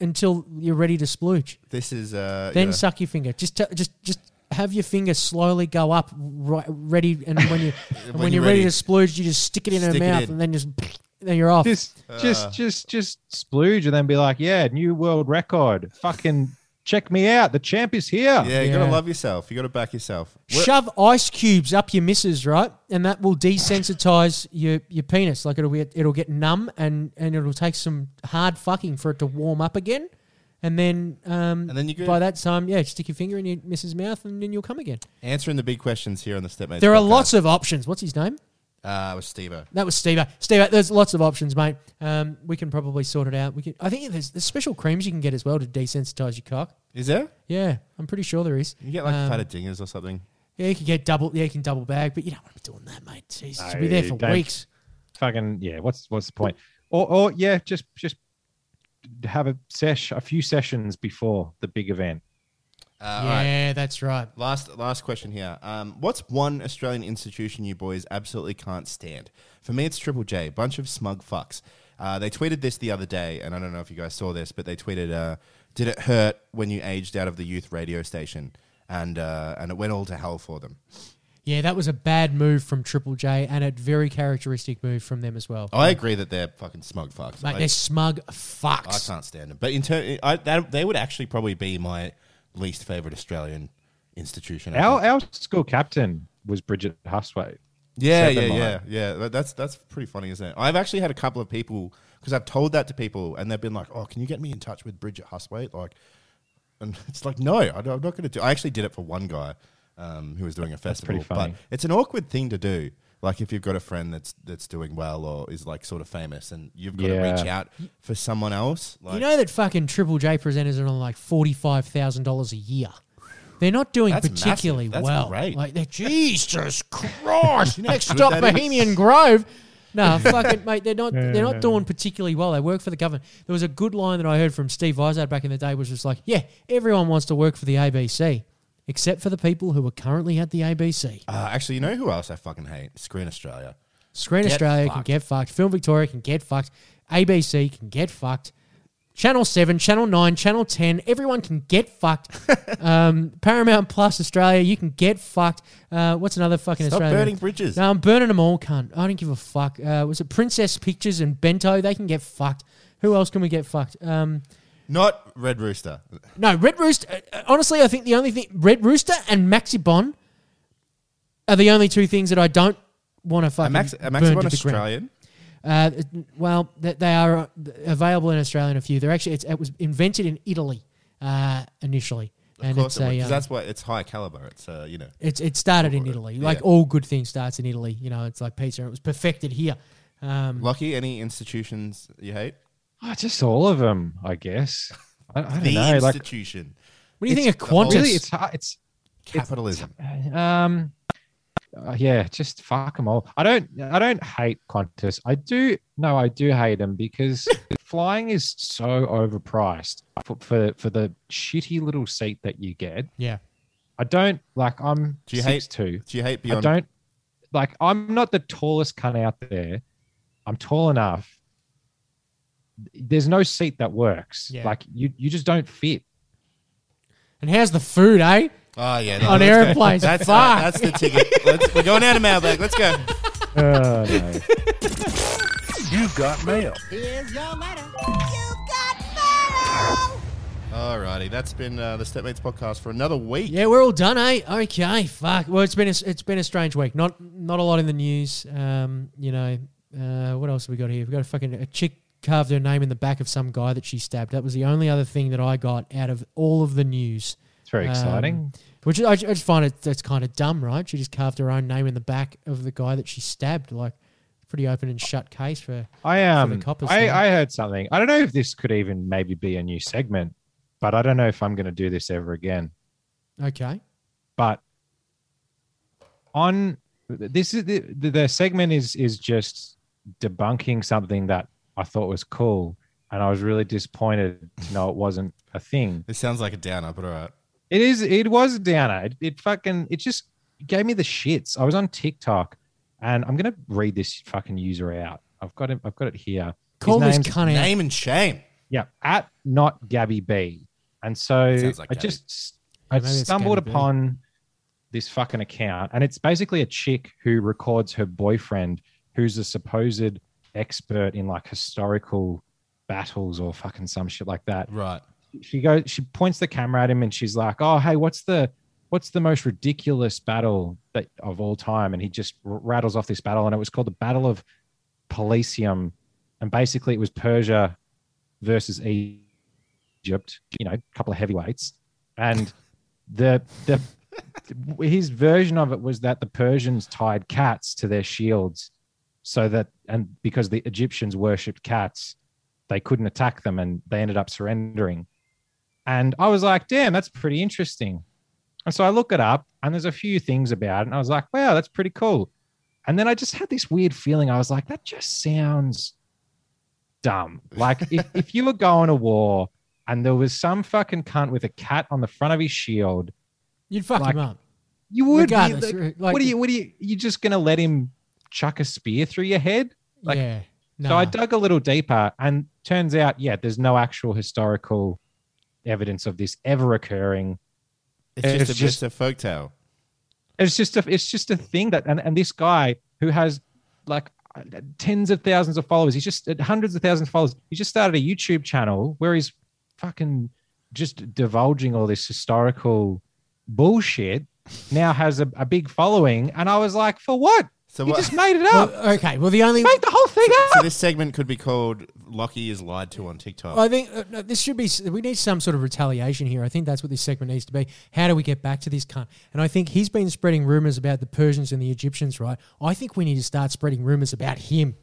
until you're ready to splooge. this is. Uh, Then yeah. suck your finger. Just, t- just, just have your finger slowly go up, right, ready, and when you when, When you're you're ready. ready. to splooge, you just stick it in Stick her it mouth, in. and then just then you're off. just, Uh. just, just, just splooge and then be like, "Yeah, new world record. Fucking check me out. The champ is here." Yeah, you Yeah. gotta love yourself. You gotta back yourself. What- Shove ice cubes up your missus, right? And that will desensitize your, your penis. Like it'll be, it'll get numb and, and it'll take some hard fucking for it to warm up again. And then, um, And then you go- by that time, yeah, stick your finger in your missus' mouth and then you'll come again. Answering the big questions here on the Stepmates. There are podcast. lots of options. What's his name? Uh, it was Steve. That was Steve. Steve, there's lots of options, mate. Um, we can probably sort it out. We can. I think there's, there's special creams you can get as well to desensitize your cock. Is there? Yeah, I'm pretty sure there is. You get like Um, fatter dingers or something. Yeah, you can get double. Yeah, you can double bag, but you don't want to be doing that, mate. Jesus, No, you'll be there for don't. weeks. Fucking yeah. What's what's the point? Or, or yeah, just just have a sesh, a few sessions before the big event. Uh, all right. yeah, that's right. Last last question here. Um, what's one Australian institution you boys absolutely can't stand? For me, it's Triple J. Bunch of smug fucks. Uh, they tweeted this the other day, and I don't know if you guys saw this, but they tweeted, uh, "Did it hurt when you aged out of the youth radio station?" And uh, and it went all to hell for them. Yeah, that was a bad move from Triple J and a very characteristic move from them as well. I agree that they're fucking smug fucks. Mate, I, they're smug fucks. I can't stand them. But in ter- I, that, they would actually probably be my least favorite Australian institution. I Our think. our school captain was Bridget Hustwaite. Yeah, Seven yeah, line. yeah, yeah. That- That's that's pretty funny, isn't it? I've actually had a couple of people because I've told that to people, and they've been like, "Oh, can you get me in touch with Bridget Hustwaite?" Like, and it's like, no, I don't- I'm not going to do. I actually did it for one guy um, who was doing a festival, pretty funny. but it's an awkward thing to do. Like if you've got a friend that's that's doing well or is like sort of famous, and you've got to reach out for someone else. Like, you know that fucking Triple J presenters are on like forty five thousand dollars a year. They're not doing That's particularly. That's well. great. Like they're Jesus Christ. Next good stop that is. Bohemian Grove. No, fucking mate, they're not they're not doing particularly well. They work for the government. There was a good line that I heard from Steve Izard back in the day, which was like, Yeah, everyone wants to work for the ABC, except for the people who are currently at the ABC. uh, actually, you know who else I fucking hate? Screen Australia. Screen Get Australia can fucked. get fucked. Film Victoria can get fucked. ABC can get fucked. Channel 7, Channel 9, Channel 10, everyone can get fucked. um, Paramount Plus Australia, you can get fucked. Uh, what's another fucking Stop Australian? burning bridges. No, I'm burning them all, cunt. I don't give a fuck. Uh, was it Princess Pictures and Bento? They can get fucked. Who else can we get fucked? Um, Not Red Rooster. no, Red Rooster. uh, honestly, I think the only thing Red Rooster and Maxibon are the only two things that I don't want to fucking Max, a burn to the ground. Australian. Uh, well, th- they are uh, available in Australia in a few. They're actually it's, it was invented in Italy uh, initially. Of and course it's it would, a 'cause um, that's why it's high caliber. It's uh, you know. it's it started in Italy. Like yeah. all good things starts in Italy. You know, it's like pizza. It was perfected here. Um, Lachie, any institutions you hate? Oh, just all of them, I guess. I, I don't the know. Like, institution, what do you think of it's Qantas? really, it's. It's capitalism. um, uh, yeah, just fuck them all. I don't, I don't hate Qantas. I do, no, I do hate them because flying is so overpriced for, for for the shitty little seat that you get. yeah. I don't like. I'm Do you hate- two. Do you hate I don't like. I'm not the tallest cunt out there. I'm tall enough. There's no seat that works. Yeah. Like you, you just don't fit. And how's the food, eh? Oh yeah, On let's go. airplanes. That's Fuck. that's the ticket. Let's, we're going out of mailbag. Let's go. Oh, no. You've got mail. Here's your letter. You've got mail. Alrighty, that's been uh, the Stepmates podcast for another week. Yeah, we're all done, eh? Okay, fuck. Well, it's been a, it's been a strange week. Not not a lot in the news. Um, you know, uh, what else have we got here? We got a fucking a chick carved her name in the back of some guy that she stabbed. That was the only other thing that I got out of all of the news. It's very Um, exciting. Which I, I just find it that's kind of dumb, right? She just carved her own name in the back of the guy that she stabbed. Like, pretty open and shut case for. I the um, coppers I. I heard something. I don't know if this could even maybe be a new segment, but I don't know if I'm going to do this ever again. Okay. But on this is the, the, the segment is is just debunking something that I thought was cool, and I was really disappointed to know it wasn't a thing. This sounds like a downer, but all right. It is. It was a downer. It, it fucking. It just gave me the shits. I was on TikTok, and I'm gonna read this fucking user out. I've got it. I've got it here. His Call this name's- cunt. Name and shame. Yeah, at not Gabby B. And so like I Gabby. just I maybe stumbled Gabby B. upon this fucking account, and it's basically a chick who records her boyfriend, who's a supposed expert in like historical battles or fucking some shit like that. Right. She goes, she points the camera at him, and she's like, "Oh, hey, what's the what's the most ridiculous battle that of all time?" And he just rattles off this battle, and it was called the Battle of Pelusium, and basically it was Persia versus Egypt. You know, a couple of heavyweights, and the the his version of it was that the Persians tied cats to their shields, so that and because the Egyptians worshipped cats, they couldn't attack them, and they ended up surrendering. And I was like, damn, that's pretty interesting. And so I look it up, and there's a few things about it, and I was like, wow, that's pretty cool. And then I just had this weird feeling. I was like, that just sounds dumb. Like if, if you were going to war and there was some fucking cunt with a cat on the front of his shield, You'd fuck Like, him up. you would. be like, like- what are you? What are you? You're just gonna let him chuck a spear through your head? like- yeah. So I dug a little deeper, and turns out, yeah, there's no actual historical evidence of this ever occurring. It's, It's just, a, just- just a folk tale. It's just a, it's just a thing that, and, and this guy who has like tens of thousands of followers, he's just hundreds of thousands of followers. He just started a YouTube channel where he's fucking just divulging all this historical bullshit. Now has a, a big following, and I was like, for what? So You what? just made it Well, up. okay. Well, the only Make the whole thing so up. this segment could be called "Lachie is lied to" on TikTok. I think uh, no, this should be. We need some sort of retaliation here. I think that's what this segment needs to be. How do we get back to this cunt? And I think he's been spreading rumors about the Persians and the Egyptians, right? I think we need to start spreading rumors about him.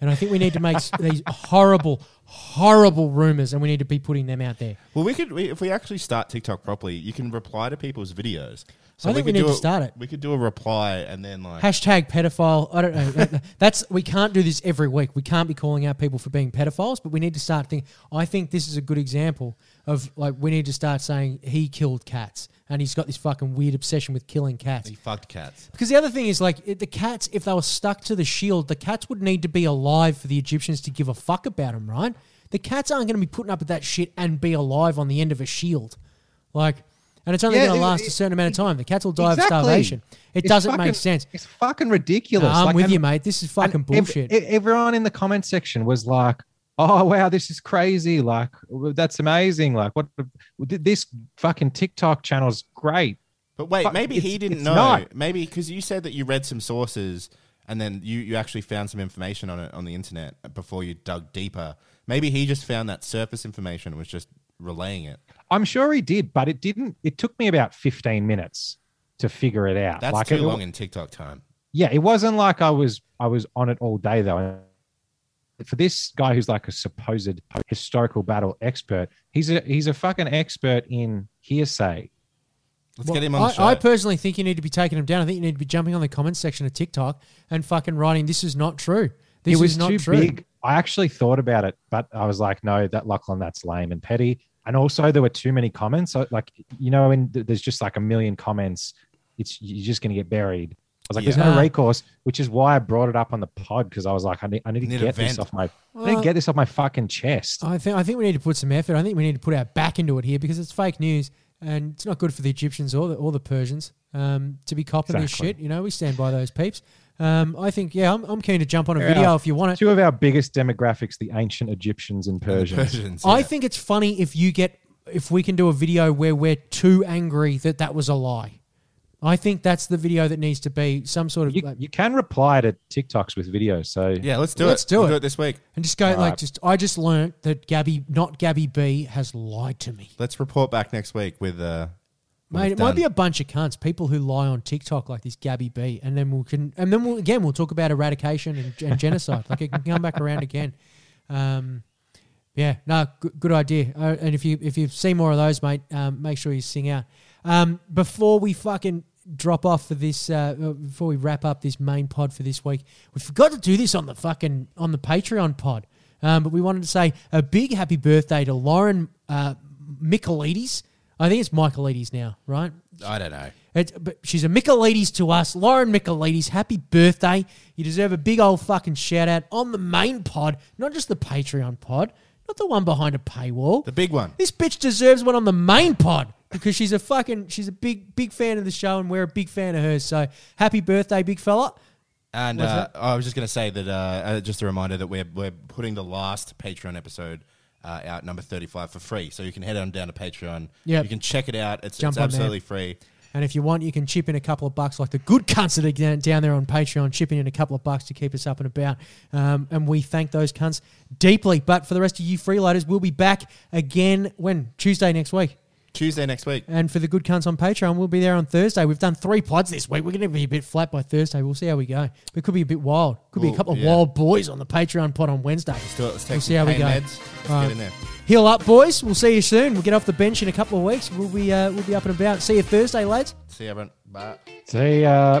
And I think we need to make these horrible, horrible rumors, and we need to be putting them out there. Well, we could we, if we actually start TikTok properly. You can reply to people's videos. So I think we could need do to a- start it. We could do a reply and then like Hashtag pedophile. I don't know. That's we can't do this every week. We can't be calling out people for being pedophiles, but we need to start thinking. I think this is a good example of like we need to start saying he killed cats, and he's got this fucking weird obsession with killing cats. he fucked cats. Because the other thing is like it, the cats, if they were stuck to the shield, the cats would need to be alive for the Egyptians to give a fuck about them, right? The cats aren't going to be putting up with that shit and be alive on the end of a shield, like. And it's only Yeah, going to it- last a certain amount of time. The cats will die Exactly. of starvation. It It's doesn't fucking- make sense. It's fucking ridiculous. No, I'm Like, with and- you, mate. This is fucking and ev- bullshit. e- everyone in the comment section was like, "Oh wow, this is crazy! Like that's amazing! Like what? This fucking TikTok channel's great." But wait, Fuck, maybe he didn't know. not. Maybe because you said that you read some sources and then you, you actually found some information on it on the internet before you dug deeper. Maybe he just found that surface information and was just relaying it. I'm sure he did, but it didn't. It took me about 15 minutes to figure it out. That's like too it, long in TikTok time. Yeah, it wasn't like I was I was on it all day though. For this guy who's like a supposed historical battle expert, he's a he's a fucking expert in hearsay. Let's Well, get him on the I, show. I personally think you need to be taking him down. I think you need to be jumping on the comments section of TikTok and fucking writing, "This is not true. This it was is not too true." big. I actually thought about it, but I was like, no, that Lachlan, that's lame and petty. And also, there were too many comments. So, like, you know, when there's just like a million comments, it's you're just going to get buried. I was like, there's no recourse, which is why I brought it up on the pod because I was like, I need, I need to Need get this off my, I need to get this off my fucking chest. I think I think we need to put some effort. I think we need to put our back into it here because it's fake news and it's not good for the Egyptians or the, or the Persians um, to be copping Exactly. this shit. You know, we stand by those peeps. Um, I think, yeah, I'm, I'm keen to jump on a Yeah. video if you want it. Two of our biggest demographics, the ancient Egyptians and And Persians. Persians, I yeah. think it's funny if you get if we can do a video where we're too angry that that was a lie. I think that's the video that needs to be some sort of You, like, you can reply to TikToks with videos. So Yeah, let's do it. Let's it. do We'll it. do it this week. and just go like Alright. just I just learnt that Gabby, not Gabby B, has lied to me. Let's report back next week with uh what Mate, it might be a bunch of cunts, people who lie on TikTok like this Gabby B, and then we'll can, and then we'll again we'll talk about eradication and, and genocide. Like it can come back around again. Um, yeah, no, good, good idea. Uh, and if you if you see more of those, mate, um, make sure you sing out. Um, before we fucking drop off for this, uh, uh, before we wrap up this main pod for this week, we forgot to do this on the fucking on the Patreon pod. Um, but we wanted to say a big happy birthday to Lauren uh, Michaelides. I think it's Michaelides now, right? I don't know. It's, but she's a Michaelides to us. Lauren Michaelides, happy birthday. You deserve a big old fucking shout out on the main pod, not just the Patreon pod, not the one behind a paywall. The big one. This bitch deserves one on the main pod because she's a fucking, she's a big, big fan of the show and we're a big fan of hers. So happy birthday, big fella. And uh, I was just going to say that uh, uh, just a reminder that we're we're putting the last Patreon episode uh, out, number thirty five, for free. So you can head on down to Patreon. Yep. you can check it out. It's, Jump it's on absolutely free. And if you want, you can chip in a couple of bucks, like the good cunts that are down, down there on Patreon, chipping in a couple of bucks to keep us up and about. Um, and we thank those cunts deeply. But for the rest of you freeloaders, we'll be back again when Tuesday next week. Tuesday next week. And for the good cunts on Patreon, we'll be there on Thursday. We've done three pods this week. We're going to be a bit flat by Thursday. We'll see how we go. But it could be a bit wild. Could be a Well, couple of yeah. wild boys on the Patreon pod on Wednesday. Let's do it. Let's take We'll see how we go. meds. Let's Right. get in there. Heal up, boys. We'll see you soon. We'll get off the bench in a couple of weeks. We'll be uh, we'll be up and about. See you Thursday, lads. See you, everyone. Bye. see ya.